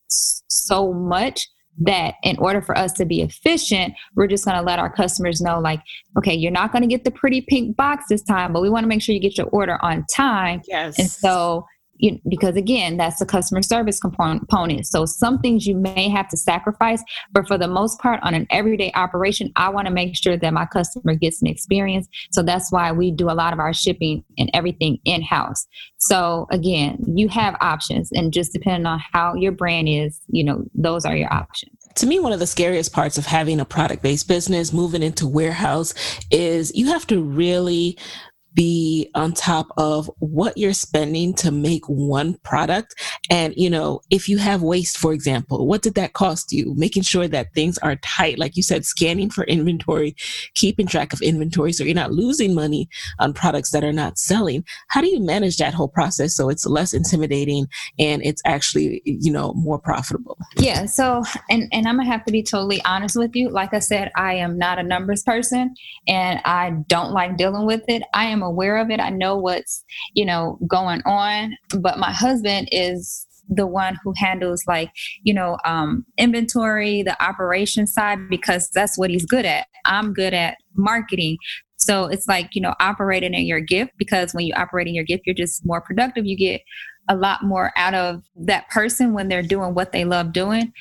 so much that in order for us to be efficient, we're just going to let our customers know, like, okay, you're not going to get the pretty pink box this time, but we want to make sure you get your order on time.
Yes.
And so you, because again, that's the customer service component. So some things you may have to sacrifice, but for the most part, on an everyday operation, I want to make sure that my customer gets an experience. So that's why we do a lot of our shipping and everything in house. So again, you have options, and just depending on how your brand is, you know, those are your options
to me, one of the scariest parts of having a product based business, moving into warehouse, is you have to really be on top of what you're spending to make one product. And, you know, if you have waste, for example, what did that cost you? Making sure that things are tight, like you said, scanning for inventory, keeping track of inventory so you're not losing money on products that are not selling. How do you manage that whole process so it's less intimidating and it's actually, you know, more profitable?
Yeah. So, and, and I'm going to have to be totally honest with you. Like I said, I am not a numbers person and I don't like dealing with it. I am aware of it. I know what's, you know, going on, but my husband is the one who handles like you know um, inventory the operation side because that's what he's good at i'm good at marketing so it's like you know operating in your gift because when you operate in your gift you're just more productive you get a lot more out of that person when they're doing what they love doing.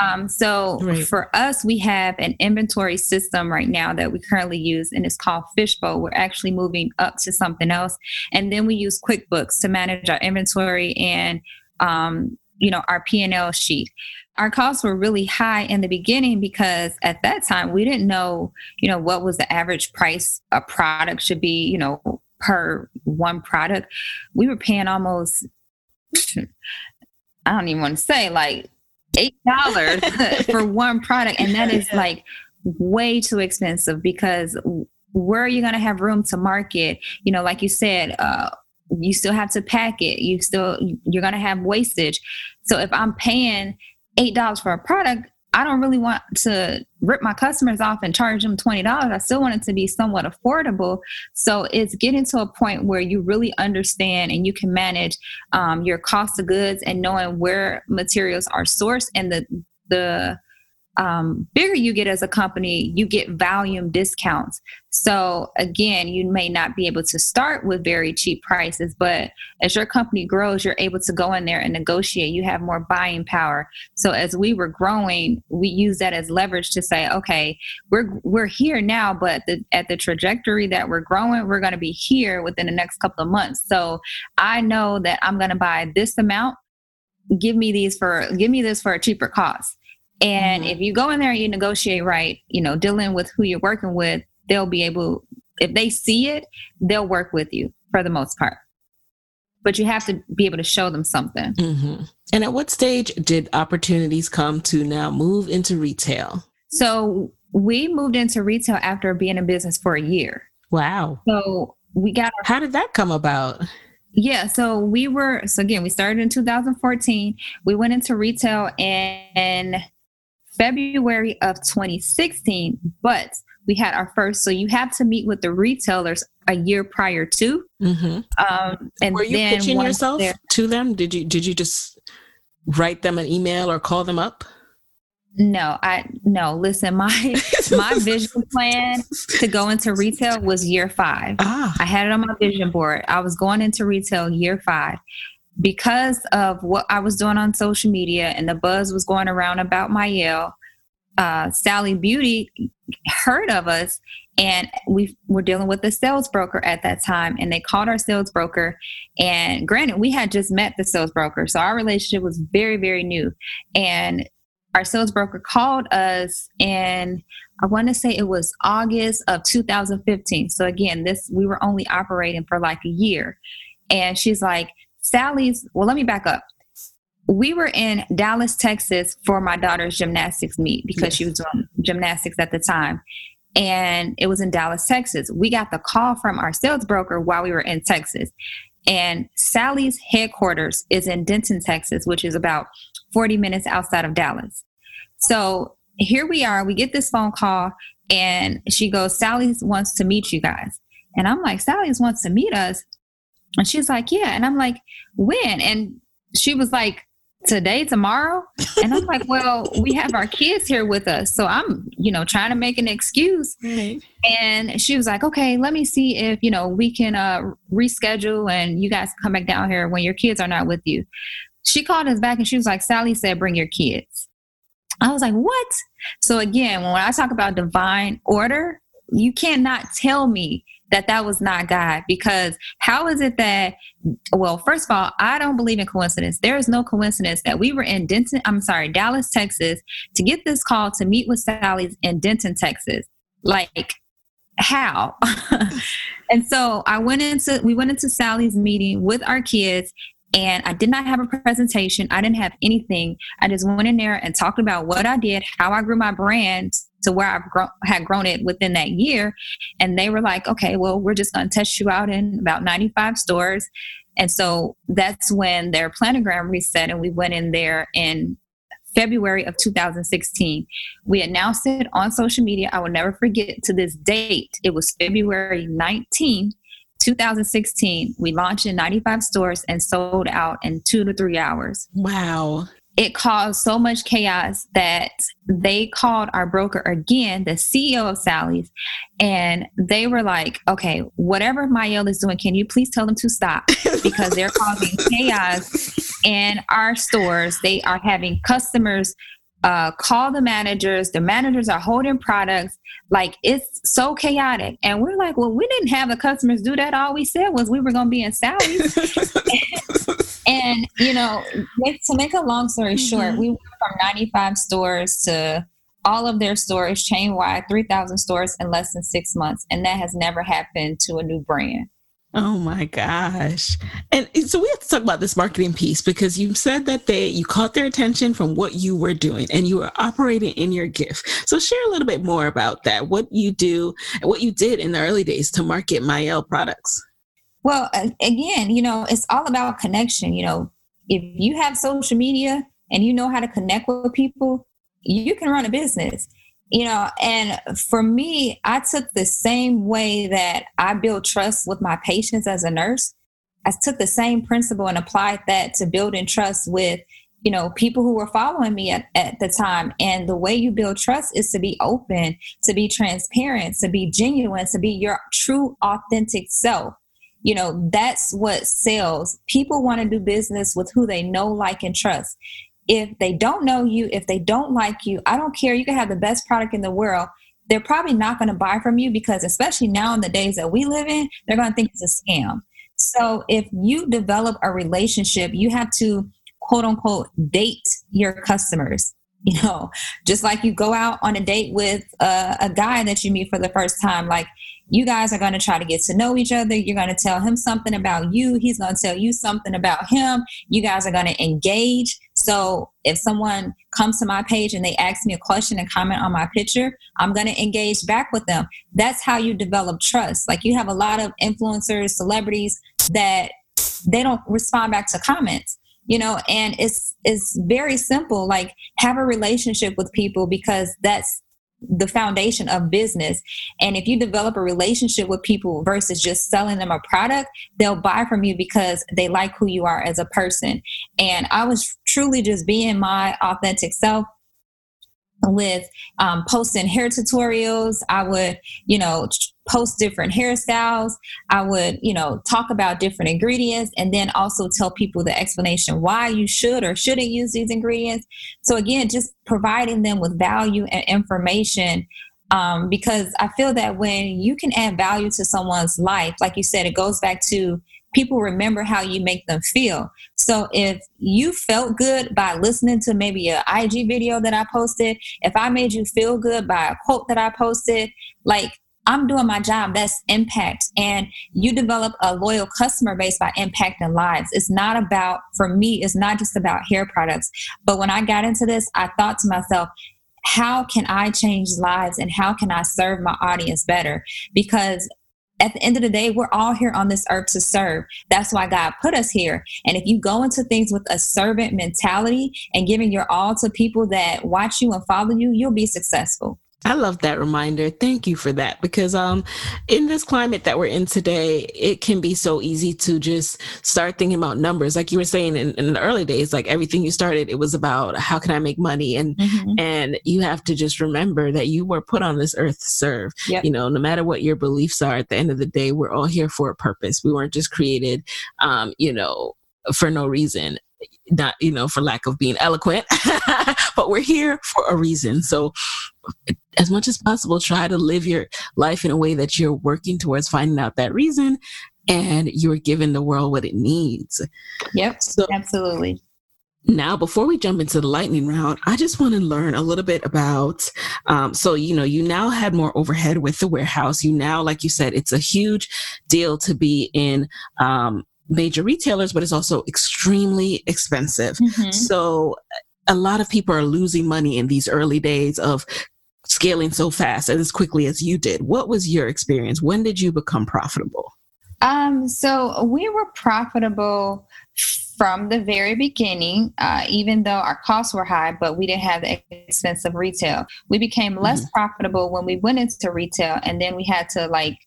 Um, so right. for us, we have an inventory system right now that we currently use, and it's called Fishbowl. We're actually moving up to something else, and then we use QuickBooks to manage our inventory and um, you know our P&L sheet. Our costs were really high in the beginning because at that time we didn't know, you know, what was the average price a product should be, you know, per one product. We were paying almost I don't even want to say like eight dollars for one product, and that is like way too expensive because where are you going to have room to market? You know, like you said, uh, you still have to pack it. You still you're going to have wastage. So if I'm paying eight dollars for a product, I don't really want to rip my customers off and charge them $20. I still want it to be somewhat affordable. So it's getting to a point where you really understand and you can manage um, your cost of goods and knowing where materials are sourced and the, the, um, bigger you get as a company, you get volume discounts. So again, you may not be able to start with very cheap prices, but as your company grows, you're able to go in there and negotiate. You have more buying power. So as we were growing, we use that as leverage to say, okay, we're we're here now, but the, at the trajectory that we're growing, we're going to be here within the next couple of months. So I know that I'm going to buy this amount. Give me these for give me this for a cheaper cost and mm-hmm. if you go in there and you negotiate right, you know, dealing with who you're working with, they'll be able, if they see it, they'll work with you for the most part. But you have to be able to show them something.
Mm-hmm. And at what stage did opportunities come to now move into retail?
So we moved into retail after being in business for a year.
Wow.
So we got.
Our- How did that come about?
Yeah, so we were so again we started in 2014. We went into retail in February of 2016, but we had our first. So you have to meet with the retailers a year prior to.
Mm-hmm. Um, and were you pitching yourself to them? Did you did you just write them an email or call them up?
No, I no. Listen, my my vision plan to go into retail was year five. Ah. I had it on my vision board. I was going into retail year five, because of what I was doing on social media and the buzz was going around about Mielle, uh, Sally Beauty heard of us and we were dealing with a sales broker at that time and they called our sales broker. And granted we had just met the sales broker so our relationship was very very new. And our sales broker called us and i want to say it was august of 2015 so again this we were only operating for like a year. And she's like Sally's, well, let me back up. We were in Dallas, Texas for my daughter's gymnastics meet because yes. she was doing gymnastics at the time. And it was in Dallas, Texas. We got the call from our sales broker while we were in Texas. And Sally's headquarters is in Denton, Texas, which is about 40 minutes outside of Dallas. So here we are. We get this phone call, and she goes, Sally's wants to meet you guys. And I'm like, Sally's wants to meet us. And she's like, Yeah. And I'm like, When? And she was like, Today, tomorrow? And I'm like, Well, we have our kids here with us. So I'm, you know, trying to make an excuse. Right. And she was like, Okay, let me see if, you know, we can uh, reschedule and you guys come back down here when your kids are not with you. She called us back and she was like, Sally said, Bring your kids. I was like, What? So again, when I talk about divine order, you cannot tell me that that was not God. Because how is it that well first of all I don't believe in coincidence. There is no coincidence that we were in Denton I'm sorry Dallas Texas to get this call to meet with Sally's in Denton Texas. Like how? and so I went into we went into Sally's meeting with our kids and I did not have a presentation. I didn't have anything. I just went in there and talked about what I did, how I grew my brand to where I've grown, had grown it within that year. And they were like, okay, well, we're just going to test you out in about 95 stores. And so that's when their planogram reset, and we went in there in February of 2016. We announced it on social media. I will never forget to this date. It was February 19, 2016. We launched in 95 stores and sold out in two to three hours.
Wow
it caused so much chaos that they called our broker again, the CEO of Sally's, and they were like, okay, whatever Mielle is doing, can you please tell them to stop? Because they're causing chaos in our stores. They are having customers uh, call the managers. The managers are holding products. Like it's so chaotic. And we're like, well, we didn't have the customers do that. All we said was we were going to be in Sally's. and you know, to make a long story mm-hmm. short, we went from 95 stores to all of their stores chain wide, 3,000 stores in less than six months, and that has never happened to a new brand.
Oh my gosh. And so we have to talk about this marketing piece because you said that they you caught their attention from what you were doing and you were operating in your gift. So share a little bit more about that. What you do and what you did in the early days to market Mielle products.
Well, again, you know, it's all about connection. You know, if you have social media and you know how to connect with people, you can run a business. You know, and for me, I took the same way that I build trust with my patients as a nurse. I took the same principle and applied that to building trust with, you know, people who were following me at, at the time. And the way you build trust is to be open, to be transparent, to be genuine, to be your true, authentic self you know that's what sells people want to do business with who they know like and trust if they don't know you if they don't like you i don't care you can have the best product in the world they're probably not going to buy from you because especially now in the days that we live in they're going to think it's a scam so if you develop a relationship you have to quote unquote date your customers you know just like you go out on a date with a, a guy that you meet for the first time like you guys are going to try to get to know each other. You're going to tell him something about you. He's going to tell you something about him. You guys are going to engage. So if someone comes to my page and they ask me a question and comment on my picture, I'm going to engage back with them. That's how you develop trust. Like you have a lot of influencers, celebrities that they don't respond back to comments you know and it's it's very simple like have a relationship with people because that's the foundation of business. And if you develop a relationship with people versus just selling them a product, they'll buy from you because they like who you are as a person. And I was truly just being my authentic self with um, posting hair tutorials. I would, you know, post different hairstyles. I would, you know, talk about different ingredients and then also tell people the explanation why you should or shouldn't use these ingredients. So, again, just providing them with value and information. Um, because I feel that when you can add value to someone's life, like you said, it goes back to people remember how you make them feel. So if you felt good by listening to maybe a IG video that I posted, if I made you feel good by a quote that I posted, like I'm doing my job. That's impact. And you develop a loyal customer base by impacting lives. It's not about, for me, it's not just about hair products. But when I got into this, I thought to myself, how can I change lives and how can I serve my audience better? Because at the end of the day, we're all here on this earth to serve. That's why God put us here. And if you go into things with a servant mentality and giving your all to people that watch you and follow you, you'll be successful.
I love that reminder. Thank you for that because um in this climate that we're in today, it can be so easy to just start thinking about numbers. Like you were saying in, in the early days, like everything you started, it was about how can I make money? And mm-hmm. and you have to just remember that you were put on this earth to serve. Yep. You know, no matter what your beliefs are, at the end of the day, we're all here for a purpose. We weren't just created um, you know, for no reason not you know for lack of being eloquent but we're here for a reason so as much as possible try to live your life in a way that you're working towards finding out that reason and you're giving the world what it needs
yep so absolutely
Now, before we jump into the lightning round, I just want to learn a little bit about. Um, so, you know, you now had more overhead with the warehouse. You now, like you said, it's a huge deal to be in um, major retailers, but it's also extremely expensive. Mm-hmm. So, a lot of people are losing money in these early days of scaling so fast and as quickly as you did. What was your experience? When did you become profitable?
Um, so we were profitable from the very beginning, uh, even though our costs were high, but we didn't have the expense of retail. We became less mm-hmm. profitable when we went into retail, and then we had to like,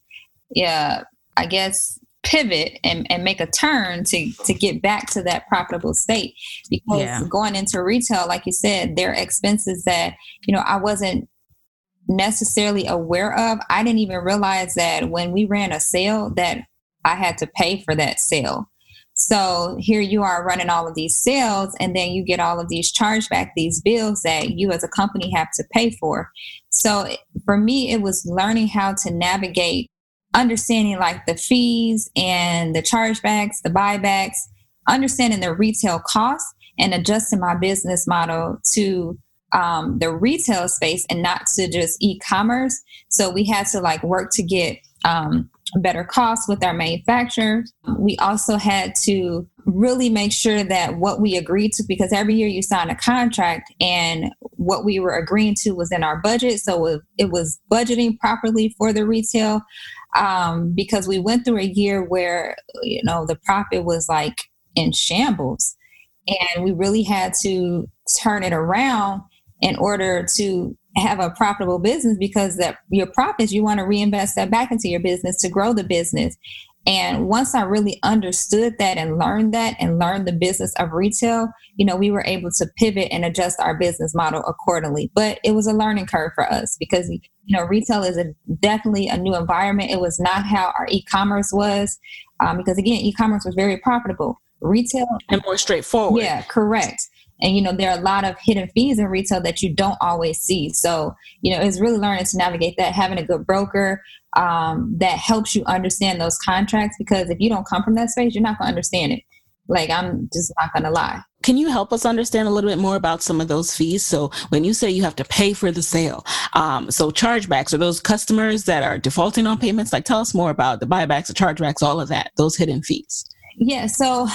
yeah, I guess pivot and, and make a turn to to get back to that profitable state. Because yeah. going into retail like you said there are expenses that you know i wasn't necessarily aware of. I didn't even realize that when we ran a sale that i had to pay for that sale. So here you are running all of these sales and then you get all of these chargeback these bills that you as a company have to pay for. So for me it was learning how to navigate understanding like the fees and the chargebacks, the buybacks, understanding the retail costs and adjusting my business model to um, the retail space and not to just e-commerce. So we had to like work to get um, better costs with our manufacturers. We also had to really make sure that what we agreed to, because every year you sign a contract and what we were agreeing to was in our budget. So it was budgeting properly for the retail um, because we went through a year where you know the profit was like in shambles, and we really had to turn it around in order to have a profitable business because that your profits you want to reinvest that back into your business to grow the business and once I really understood that and learned that and learned the business of retail, you know, we were able to pivot and adjust our business model accordingly. But it was a learning curve for us because, you know, retail is a, definitely a new environment. It was not how our e commerce was, um, because again, e commerce was very profitable. Retail
and more straightforward.
Yeah, correct. And you know, there are a lot of hidden fees in retail that you don't always see. So, you know, it's really learning to navigate that, having a good broker, um, that helps you understand those contracts because if you don't come from that space, you're not going to understand it. Like, I'm just not going to lie.
Can you help us understand a little bit more about some of those fees? So, when you say you have to pay for the sale, um, so chargebacks are those customers that are defaulting on payments? Like, tell us more about the buybacks, the chargebacks, all of that, those hidden fees.
Yeah. So,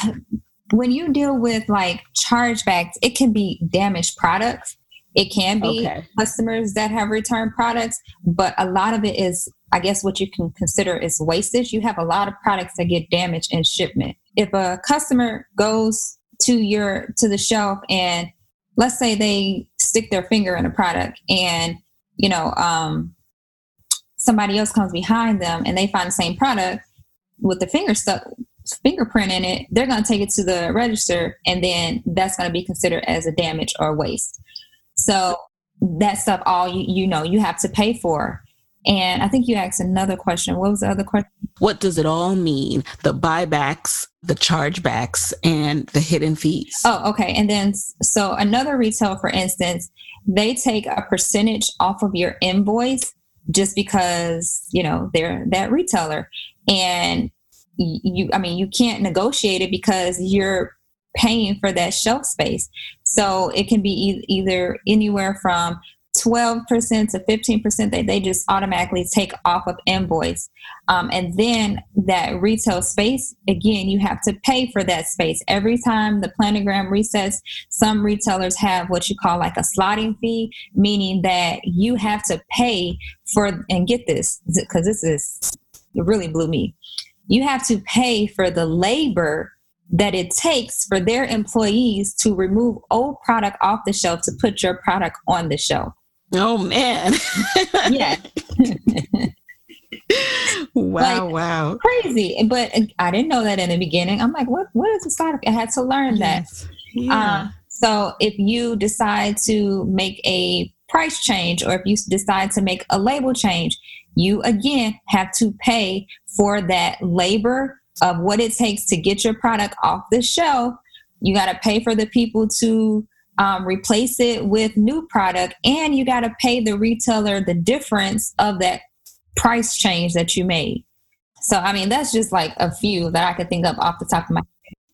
when you deal with like chargebacks, it can be damaged products. It can be okay. customers that have returned products, but a lot of it is I guess what you can consider is wastage. You have a lot of products that get damaged in shipment. If a customer goes to your to the shelf and let's say they stick their finger in a product and you know um, somebody else comes behind them and they find the same product with the finger stuck fingerprint in it, they're going to take it to the register and then that's going to be considered as a damage or waste. So that stuff all you, you know you have to pay for and I think you asked another question. What was the other question?
What does it all mean? The buybacks, the chargebacks, and the hidden fees.
Oh, okay. And then, so another retail, for instance, they take a percentage off of your invoice just because, you know, they're that retailer. And you, I mean, you can't negotiate it because you're paying for that shelf space. So it can be e- either anywhere from 12% to 15% that they just automatically take off of invoice. Um, and then that retail space, again, you have to pay for that space. Every time the planogram resets, some retailers have what you call like a slotting fee, meaning that you have to pay for, and get this, because this is, it really blew me. You have to pay for the labor that it takes for their employees to remove old product off the shelf to put your product on the shelf.
Oh man.
yeah.
wow, like, wow.
Crazy. But I didn't know that in the beginning. I'm like, what what is the side I had to learn yes. that. Yeah. Um, so if you decide to make a price change or if you decide to make a label change, you again have to pay for that labor of what it takes to get your product off the shelf. You got to pay for the people to um, replace it with new product and you got to pay the retailer the difference of that price change that you made so i mean that's just like a few that i could think of off the top of my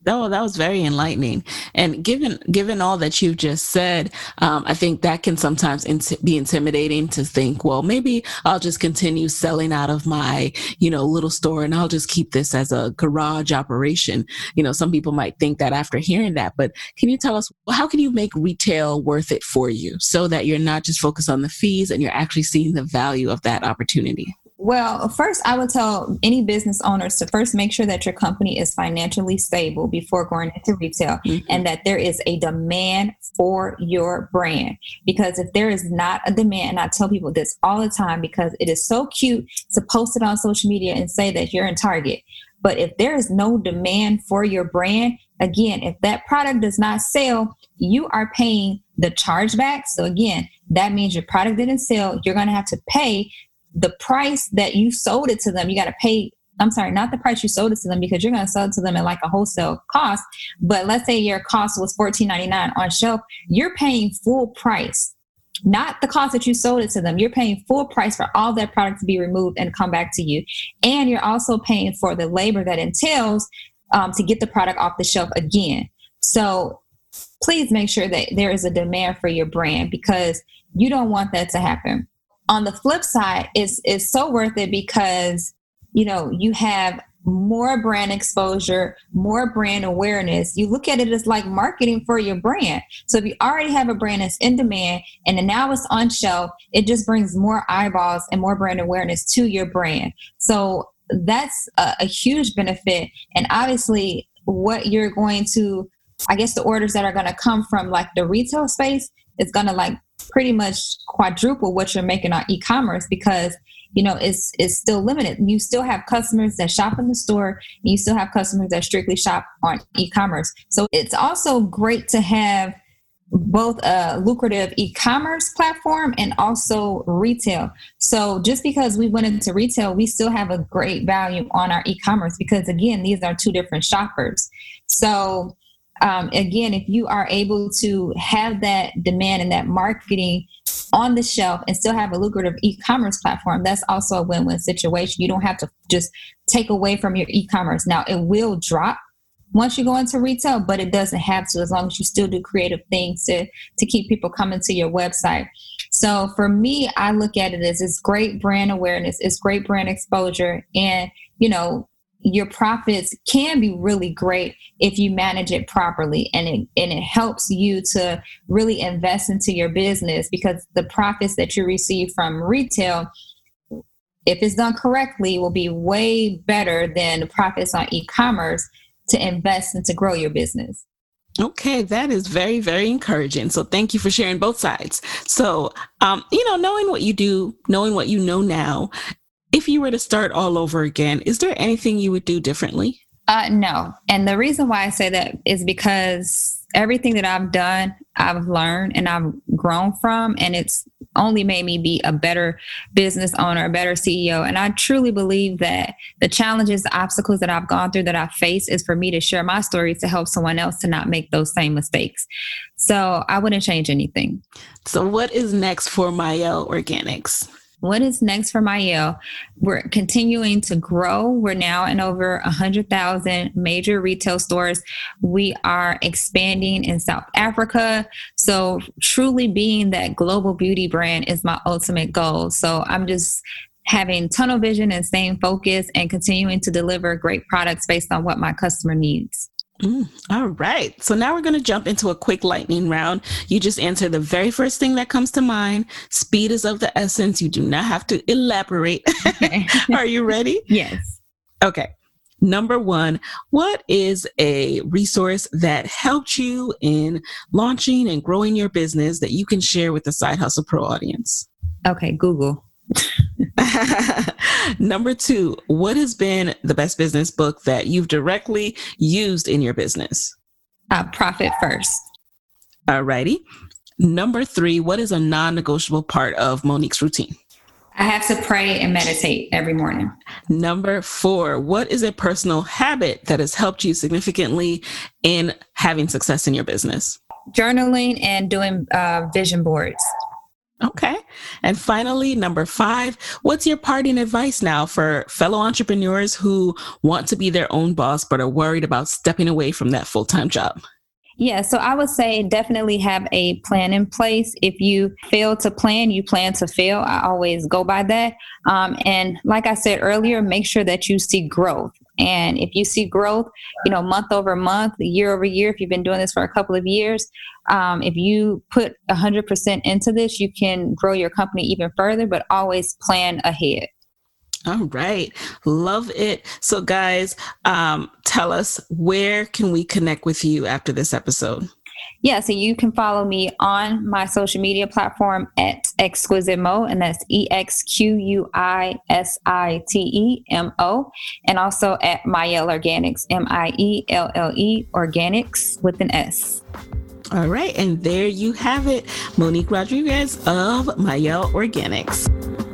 Oh, that was very enlightening. And given given all that you've just said, um, I think that can sometimes int- be intimidating to think, well, maybe I'll just continue selling out of my, you know, little store, and I'll just keep this as a garage operation. You know, some people might think that after hearing that, but can you tell us well, how can you make retail worth it for you, so that you're not just focused on the fees and you're actually seeing the value of that opportunity?
Well, first, I would tell any business owners to first make sure that your company is financially stable before going into retail mm-hmm. and that there is a demand for your brand. Because if there is not a demand, and I tell people this all the time because it is so cute to post it on social media and say that you're in Target. But if there is no demand for your brand, again, if that product does not sell, you are paying the chargeback. So again, that means your product didn't sell. You're going to have to pay the price that you sold it to them, you got to pay. I'm sorry, not the price you sold it to them because you're going to sell it to them at like a wholesale cost. But let's say your cost was $14.99 on shelf, you're paying full price, not the cost that you sold it to them. You're paying full price for all that product to be removed and come back to you. And you're also paying for the labor that entails um, to get the product off the shelf again. So please make sure that there is a demand for your brand because you don't want that to happen on the flip side, it's it's so worth it because you know you have more brand exposure, more brand awareness. You look at it as like marketing for your brand. So if you already have a brand that's in demand and now it's on shelf, it just brings more eyeballs and more brand awareness to your brand. So that's a, a huge benefit. And obviously, what you're going to, I guess, the orders that are going to come from like the retail space is going to like pretty much quadruple what you're making on e-commerce because you know it's it's still limited you still have customers that shop in the store and you still have customers that strictly shop on e-commerce so it's also great to have both a lucrative e-commerce platform and also retail. So just because we went into retail, we still have a great value on our e-commerce because again, these are two different shoppers. So um, again, if you are able to have that demand and that marketing on the shelf and still have a lucrative e-commerce platform, that's also a win-win situation. You don't have to just take away from your e-commerce. Now it will drop once you go into retail, but it doesn't have to as long as you still do creative things to to keep people coming to your website. So for me, I look at it as it's great brand awareness, it's great brand exposure, and you know your profits can be really great if you manage it properly and it and it helps you to really invest into your business because the profits that you receive from retail if it's done correctly will be way better than the profits on e-commerce to invest and to grow your business
Okay, that is very, very encouraging. So thank you for sharing both sides. So, um, you know, knowing what you do, knowing what you know now, if you were to start all over again, is there anything you would do differently?
Uh, no. And the reason why I say that is because everything that I've done, I've learned and I've grown from, and it's only made me be a better business owner, a better CEO. And I truly believe that the challenges, the obstacles that I've gone through, that I've faced, is for me to share my story to help someone else to not make those same mistakes. So I wouldn't change anything.
So, what is next for Mielle Organics?
What is next for Mielle? We're continuing to grow. We're now in over 100,000 major retail stores. We are expanding in South Africa. So, truly being that global beauty brand is my ultimate goal. So, I'm just having tunnel vision and staying focused and continuing to deliver great products based on what my customer needs.
Mm, all right. So now we're going to jump into a quick lightning round. You just answer the very first thing that comes to mind. Speed is of the essence. You do not have to elaborate. Okay. Are you ready?
Yes.
Okay. Number one, what is a resource that helped you in launching and growing your business that you can share with the Side Hustle Pro audience?
Okay, Google.
Number two, what has been the best business book that you've directly used in your business?
Uh, Profit First.
Alrighty. Number three, what is a non negotiable part of Monique's routine?
I have to pray and meditate every morning.
Number four, what is a personal habit that has helped you significantly in having success in your business?
Journaling and doing uh, vision boards.
Okay. And finally, number five, what's your parting advice now for fellow entrepreneurs who want to be their own boss but are worried about stepping away from that full time job?
Yeah, so I would say definitely have a plan in place. If you fail to plan, you plan to fail. I always go by that. Um, and like I said earlier, make sure that you see growth. And if you see growth, you know, month over month, year over year, if you've been doing this for a couple of years, um, if you put 100% into this, you can grow your company even further, but always plan ahead.
All right. Love it. So guys, um, tell us where can we connect with you after this episode?
Yeah, so you can follow me on my social media platform at Exquisite Mo, and that's E X Q U I S I T E M O, and also at Mielle Organics, M I E L L E Organics with an S.
All right, and there you have it, Monique Rodriguez of Mielle Organics.